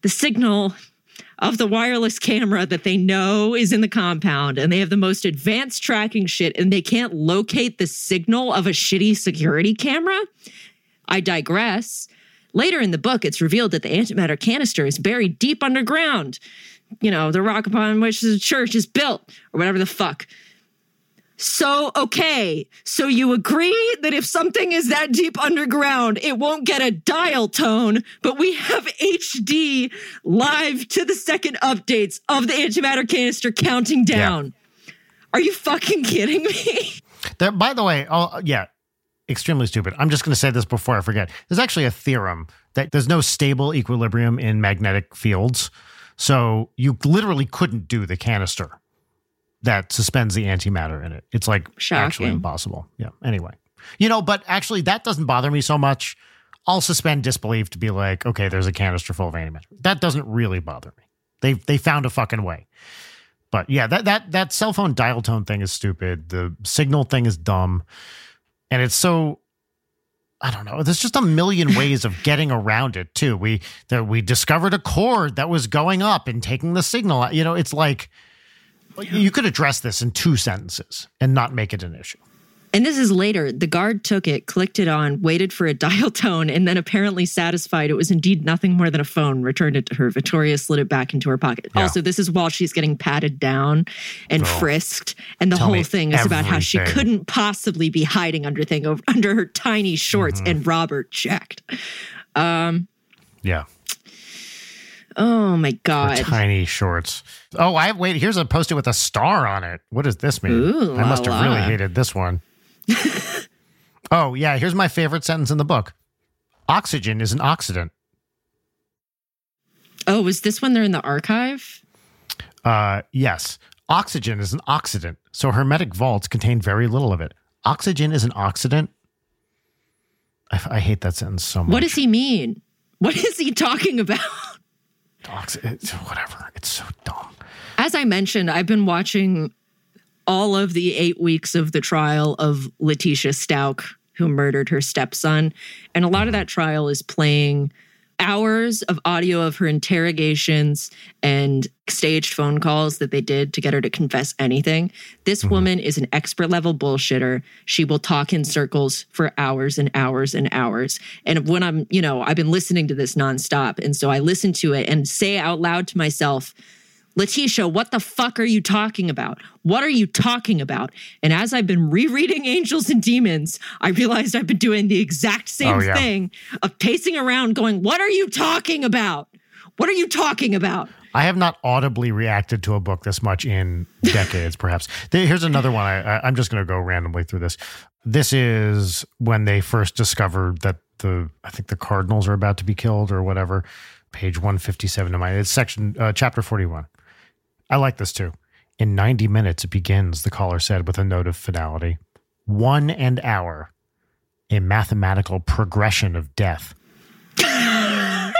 the signal of the wireless camera that they know is in the compound and they have the most advanced tracking shit and they can't locate the signal of a shitty security camera. I digress. Later in the book, it's revealed that the antimatter canister is buried deep underground. You know, the rock upon which the church is built, or whatever the fuck. So, okay, so you agree that if something is that deep underground, it won't get a dial tone, but we have HD live to the second updates of the antimatter canister counting down. Are you fucking kidding me? There, by the way, oh, yeah, extremely stupid. I'm just going to say this before I forget. There's actually a theorem that there's no stable equilibrium in magnetic fields. So you literally couldn't do the canister that suspends the antimatter in it. It's like actually impossible. Yeah. Anyway, you know, but actually, that doesn't bother me so much. I'll suspend disbelief to be like, okay, there's a canister full of antimatter. That doesn't really bother me. They they found a fucking way. But yeah, that that that cell phone dial tone thing is stupid. The signal thing is dumb, and it's so. I don't know. There's just a million ways of getting around it too. We that we discovered a cord that was going up and taking the signal. You know, it's like you could address this in two sentences and not make it an issue. And this is later. The guard took it, clicked it on, waited for a dial tone, and then apparently satisfied it was indeed nothing more than a phone, returned it to her. Vittoria slid it back into her pocket. Yeah. Also, this is while she's getting patted down and Oh. frisked. And the Tell whole thing is about how she couldn't possibly be hiding under thing over, under her tiny shorts, Mm-hmm. and Robert checked. Yeah, Oh my Her god. tiny shorts. Oh, I wait. Here's a post-it with a star on it. What does this mean? Ooh, I must la have really la. hated this one. oh yeah, here's my favorite sentence in the book. Oxygen is an oxidant. Oh, was this when they're in the archive? Uh, yes, oxygen is an oxidant, so hermetic vaults contain very little of it. Oxygen is an oxidant. I, I hate that sentence so much. What does he mean? What is he talking about? Oxy- it's, whatever. It's so dumb. As I mentioned, I've been watching all of the eight weeks of the trial of Letitia Stauch, who murdered her stepson. And a lot of that trial is playing hours of audio of her interrogations and staged phone calls that they did to get her to confess anything. This mm-hmm. woman is an expert level bullshitter. She will talk in circles for hours and hours and hours. And when I'm, you know, I've been listening to this nonstop. And so I listen to it and say out loud to myself, Letitia, what the fuck are you talking about? What are you talking about? And as I've been rereading Angels and Demons, I realized I've been doing the exact same Oh, yeah. thing of pacing around going, What are you talking about? What are you talking about? I have not audibly reacted to a book this much in decades, perhaps. Here's another one. I, I, I'm just going to go randomly through this. This is when they first discovered that the, I think the Cardinals are about to be killed or whatever. Page 157 of my, it's section, uh, chapter 41. I like this too. In 90 minutes, it begins, the caller said with a note of finality. One and hour, a mathematical progression of death.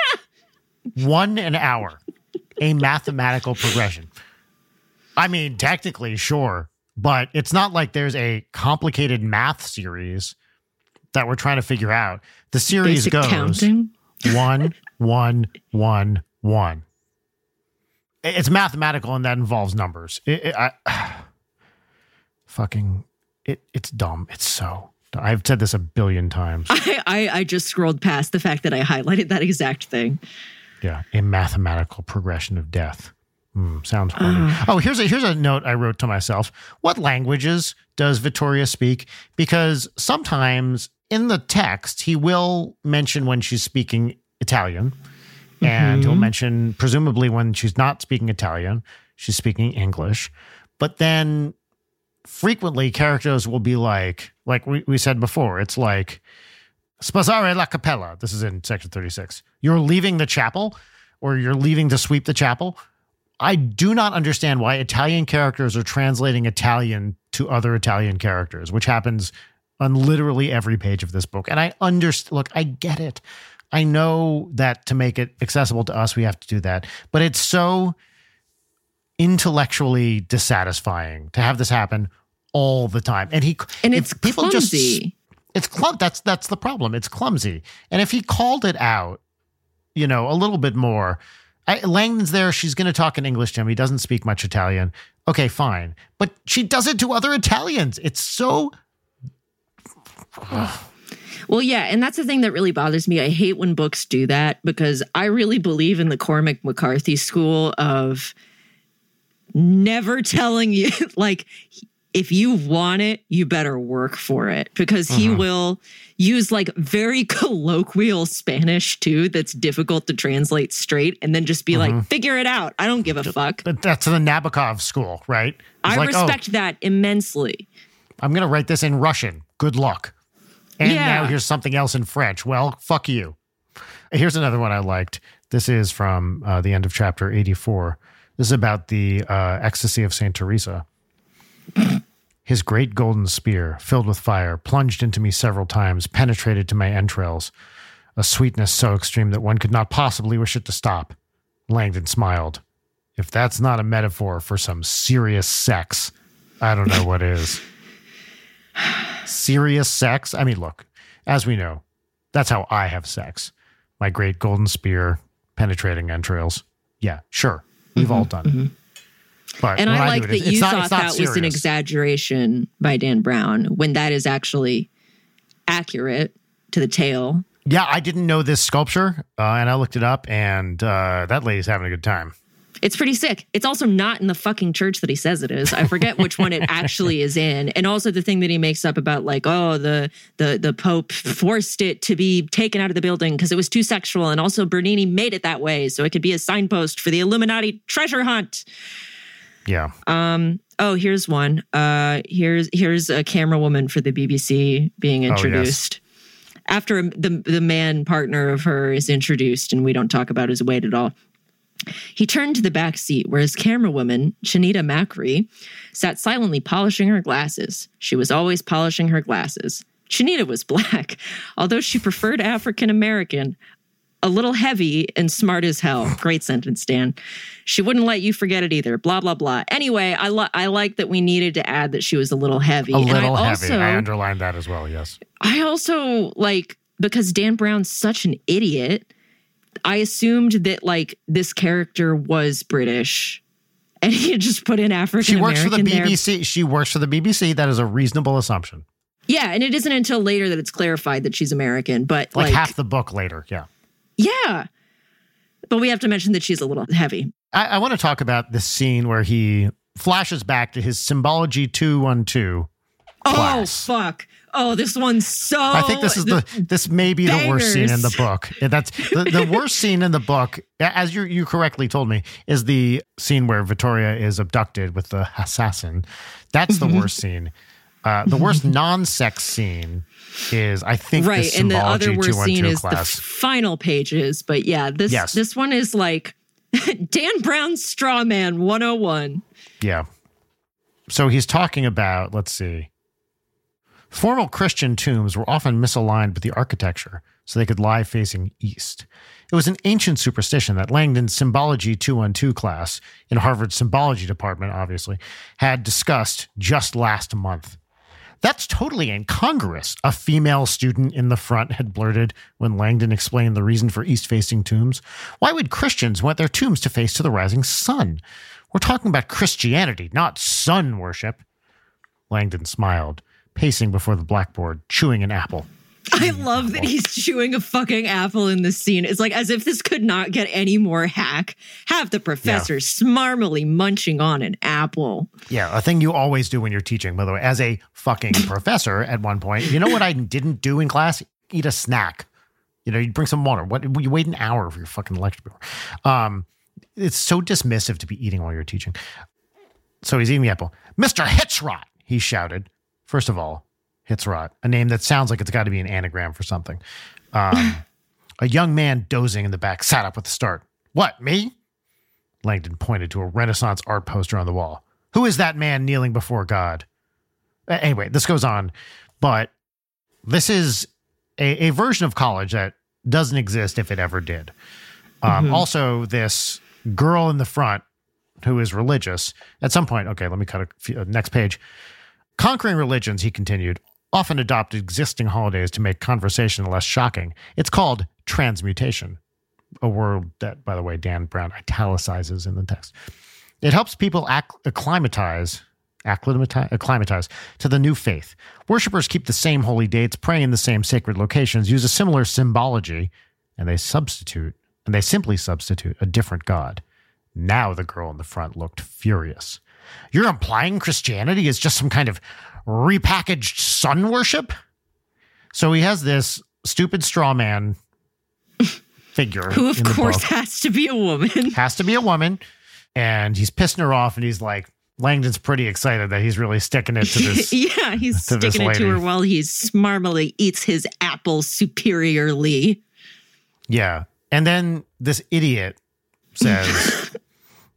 One an hour, a mathematical progression. I mean, technically, sure, but it's not like there's a complicated math series that we're trying to figure out. The series Basic goes counting. one, one, one, one. It's mathematical and that involves numbers. It, it- I, fucking, it, it's dumb. It's so. I've said this a billion times. I, I, I just scrolled past the fact that I highlighted that exact thing. Yeah, a mathematical progression of death. Hmm, sounds horny. Oh, here's a here's a note I wrote to myself. What languages does Vittoria speak? Because sometimes in the text he will mention when she's speaking Italian, and he'll mm-hmm. mention presumably when she's not speaking Italian, she's speaking English. But then frequently characters will be like, like we, we said before, it's like Sposare la cappella. This is in section 36. You're leaving the chapel or you're leaving to sweep the chapel. I do not understand why Italian characters are translating Italian to other Italian characters, which happens on literally every page of this book. And I understand, look, I get it. I know that to make it accessible to us, we have to do that. But it's so intellectually dissatisfying to have this happen all the time. And he And it's clumsy. it's clum that's that's the problem it's clumsy and if he called it out you know a little bit more I, langdon's there she's going to talk in english to him he doesn't speak much italian okay fine but she does it to other italians it's so Well, yeah, and that's the thing that really bothers me. I hate when books do that because I really believe in the Cormac McCarthy school of never telling you like if you want it, you better work for it because he uh-huh. will use like very colloquial Spanish too that's difficult to translate straight and then just be like, mm-hmm. figure it out. I don't give a fuck. but that's the nabokov school right It's I like, oh, respect that immensely. i'm going to write this in russian good luck and Yeah. now here's something else in french well fuck you Here's another one I liked. This is from uh, the end of chapter 84. This is about the uh, ecstasy of St. Teresa. His great golden spear, filled with fire, plunged into me several times, penetrated to my entrails, a sweetness so extreme that one could not possibly wish it to stop. Langdon smiled. If that's not a metaphor for some serious sex, I don't know what is. Serious sex? I mean, look, as we know, that's how I have sex. My great golden spear penetrating entrails. Yeah, sure. We've all done it. But And I like it, that it's you not- thought that was an exaggeration by Dan Brown when that is actually accurate to the tale. Yeah, I didn't know this sculpture, uh, and I looked it up, and uh, that lady's having a good time. It's pretty sick. It's also not in the fucking church that he says it is. I forget which one it actually is in. And also the thing that he makes up about like, oh, the the the Pope forced it to be taken out of the building because it was too sexual. And also Bernini made it that way so it could be a signpost for the Illuminati treasure hunt. Yeah. Um, oh, here's one. Uh here's here's a camera woman for the BBC being Oh, yes. introduced. After the the man partner of her is introduced and we don't talk about his weight at all. He turned to the back seat where his camera woman, Chinita Macri, sat silently polishing her glasses. She was always polishing her glasses. Shanita was black, although she preferred African American. A little heavy and smart as hell. Great sentence, Dan. She wouldn't let you forget it either. Blah blah blah. Anyway, I I like that we needed to add that she was a little heavy. A And I little heavy. also- I underlined that as well. Yes. I also like because Dan Brown's such an idiot. I assumed that like this character was British, and he had just put in African She works for the American there. BBC. She works for the BBC. That is a reasonable assumption. Yeah, and it isn't until later that it's clarified that she's American. But Like, like, half the book later. Yeah. yeah. But we have to mention that she's a little heavy. I, I want to talk about this scene where he flashes back to his symbology 212 class. Oh fuck! Oh, this one's so. I think this is the this may be the worst scene in the book. That's the, the worst scene in the book, as you you correctly told me, is the scene where Vittoria is abducted with the assassin. That's the Mm-hmm. worst scene. Uh, the worst non-sex scene is, I think, right, the and the other worst 212 scene is the final pages. But yeah, this Yes. this one is like Dan Brown's Straw Man 101. Yeah. So he's talking about, let's see. Formal Christian tombs were often misaligned with the architecture so they could lie facing east. It was an ancient superstition that Langdon's Symbology 212 class, in Harvard's Symbology department, obviously, had discussed just last month. That's totally incongruous, a female student in the front had blurted when Langdon explained the reason for east facing tombs. Why would Christians want their tombs to face to the rising sun? We're talking about Christianity, not sun worship. Langdon smiled, pacing before the blackboard, chewing an apple. I love that he's chewing a fucking apple in this scene. It's like as if this could not get any more hack. Have the professor smarmily munching on an apple. Yeah, a thing you always do when you're teaching, by the way, as a fucking professor at one point. You know what I didn't do in class? Eat a snack. You know, you bring some water. What you wait an hour for your fucking lecture before. Um, it's so dismissive to be eating while you're teaching. So he's eating the apple. Mr. Hitzrot, he shouted. First of all, Hitzrot, a name that sounds like it's got to be an anagram for something. Um, a young man dozing in the back sat up with a start. What, me? Langdon pointed to a Renaissance art poster on the wall. Who is that man kneeling before God? Anyway, this goes on, but this is a, a version of college that doesn't exist if it ever did. Um, Also, this girl in the front who is religious at some point. Okay, let me cut a few, uh, next page. Conquering religions, he continued, often adopt existing holidays to make conversation less shocking. It's called transmutation, a word that, by the way, Dan Brown italicizes in the text. It helps people acc- acclimatize, acclimatize, to the new faith. Worshippers keep the same holy dates, pray in the same sacred locations, use a similar symbology, and they substitute, and they simply substitute a different God. Now the girl in the front looked furious. You're implying Christianity is just some kind of repackaged sun worship? So he has this stupid straw man figure. Who, of course, has to be a woman. has to be a woman, and he's pissing her off, and he's like, Langdon's pretty excited that he's really sticking it to this. yeah, he's to sticking it to her while he smarmily eats his apple superiorly. yeah, and then this idiot says,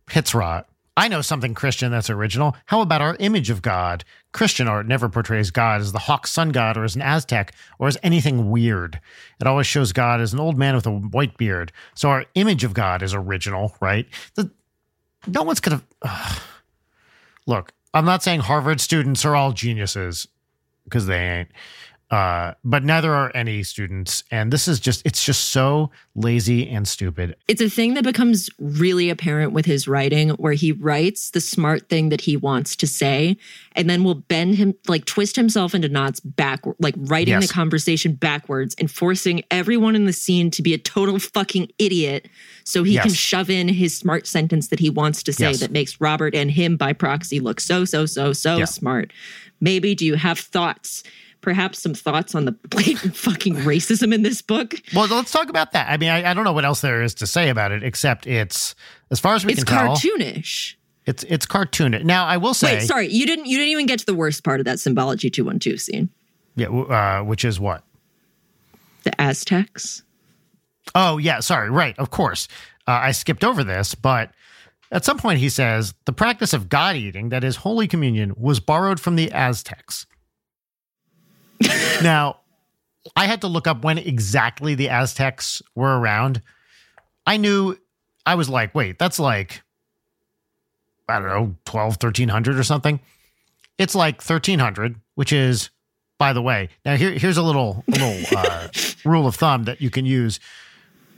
"Hitzrot." I know something Christian that's original. How about our image of God? Christian art never portrays God as the hawk sun god or as an Aztec or as anything weird. It always shows God as an old man with a white beard. So our image of God is original, right? The, no one's gonna. Look, I'm not saying Harvard students are all geniuses because they ain't. Uh, but neither are any students. And this is just, it's just so lazy and stupid. It's a thing that becomes really apparent with his writing, where he writes the smart thing that he wants to say, and then will bend him, like twist himself into knots backward, like writing Yes. the conversation backwards and forcing everyone in the scene to be a total fucking idiot so he can shove in his smart sentence that he wants to say Yes. that makes Robert and him by proxy look so, so, so, so Yeah. smart. Maybe do you have thoughts? Perhaps some thoughts on the blatant fucking racism in this book. Well, let's talk about that. I mean, I, I don't know what else there is to say about it, except it's, as far as we It's can tell, it's cartoonish. it's it's cartoon. Now, I will say, Wait, sorry, you didn't you didn't even get to the worst part of that symbology 212 scene. yeah, uh, which is what? The Aztecs. Oh, yeah. Sorry. Right. Of course. Uh, I skipped over this, but at some point he says the practice of God eating, that is Holy Communion, was borrowed from the Aztecs. now, I had to look up when exactly the Aztecs were around. I knew, I was like, wait, that's like, I don't know, 12, 1300 or something. It's like 1300, which is, by the way, now here, here's a little, a little uh, rule of thumb that you can use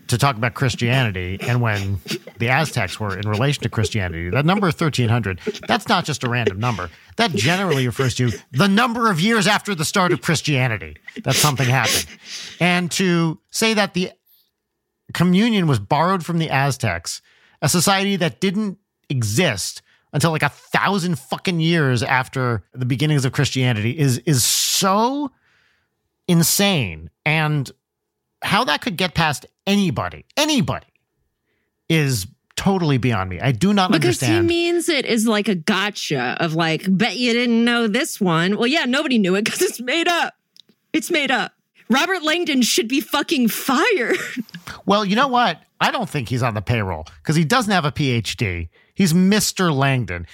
to talk about Christianity and when the Aztecs were in relation to Christianity. That number 1300, that's not just a random number. That generally refers to the number of years after the start of Christianity that something happened. And to say that the communion was borrowed from the Aztecs, a society that didn't exist until like a thousand fucking years after the beginnings of Christianity is is so insane and how that could get past anybody, anybody, is totally beyond me. I do not Because understand. Because he means it is like a gotcha of like, bet you didn't know this one. Well, yeah, nobody knew it because it's made up. It's made up. Robert Langdon should be fucking fired. well, you know what? I don't think he's on the payroll because he doesn't have a PhD. He's Mr. Langdon.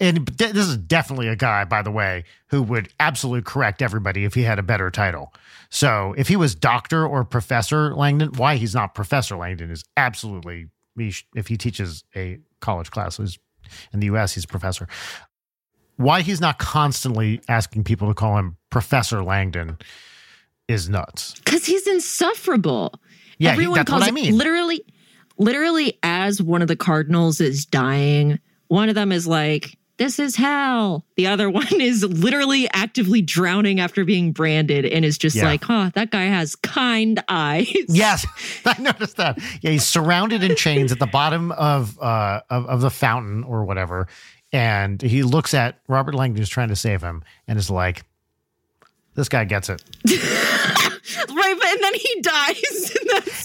And th- this is definitely a guy, by the way, who would absolutely correct everybody if he had a better title. So if he was Doctor or Professor Langdon, why he's not Professor Langdon is absolutely, he sh- if he teaches a college class in the US, he's a professor. Why he's not constantly asking people to call him Professor Langdon is nuts. Because he's insufferable. Yeah, he- Everyone that's calls what I mean. literally, literally, as one of the cardinals is dying, one of them is like, "This is hell." The other one is literally actively drowning after being branded, and is just Yeah. like, "Huh, that guy has kind eyes." Yes, I noticed that. Yeah, he's surrounded in chains at the bottom of uh of, of the fountain or whatever, and he looks at Robert Langdon who's trying to save him, and is like, "This guy gets it right. But and then he dies.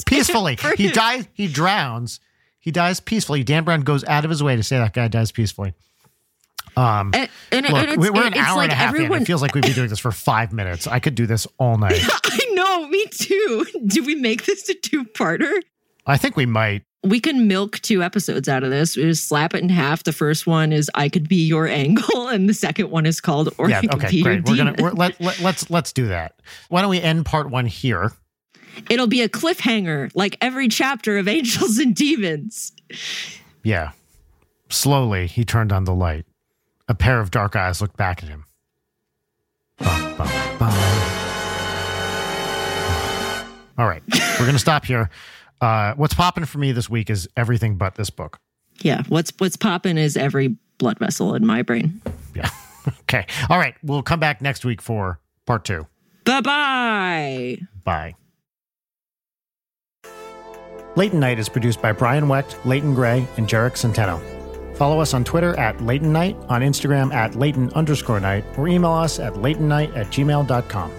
peacefully. he dies. He drowns. He dies peacefully. Dan Brown goes out of his way to say that guy dies peacefully. Um, And, and, look, and it's, we- we're an hour like and a half everyone, in. It feels like we've been doing this for five minutes. I could do this all night. I know, me too. Do we make this a two-parter? I think we might. We can milk two episodes out of this. We just slap it in half. The first one is "I could be your angle," and the second one is called "Or Yeah. I Okay. be your Great. We're gonna we're, let, let let's let's do that. Why don't we end part one here? It'll be a cliffhanger, like every chapter of Angels and Demons. Yeah. Slowly, he turned on the light. A pair of dark eyes looked back at him. Bum, bum, bum. All right, we're going to stop here. Uh, what's popping for me this week is everything but this book. Yeah, what's what's popping is every blood vessel in my brain. Yeah. Okay. All right. We'll come back next week for part two. Bye bye. Bye. Leighton Night is produced by Brian Wecht, Leighton Gray, and Jarek Centeno. Follow us on Twitter at Leighton Night, on Instagram at Leighton underscore night, or email us at leightonnight at gmail.com.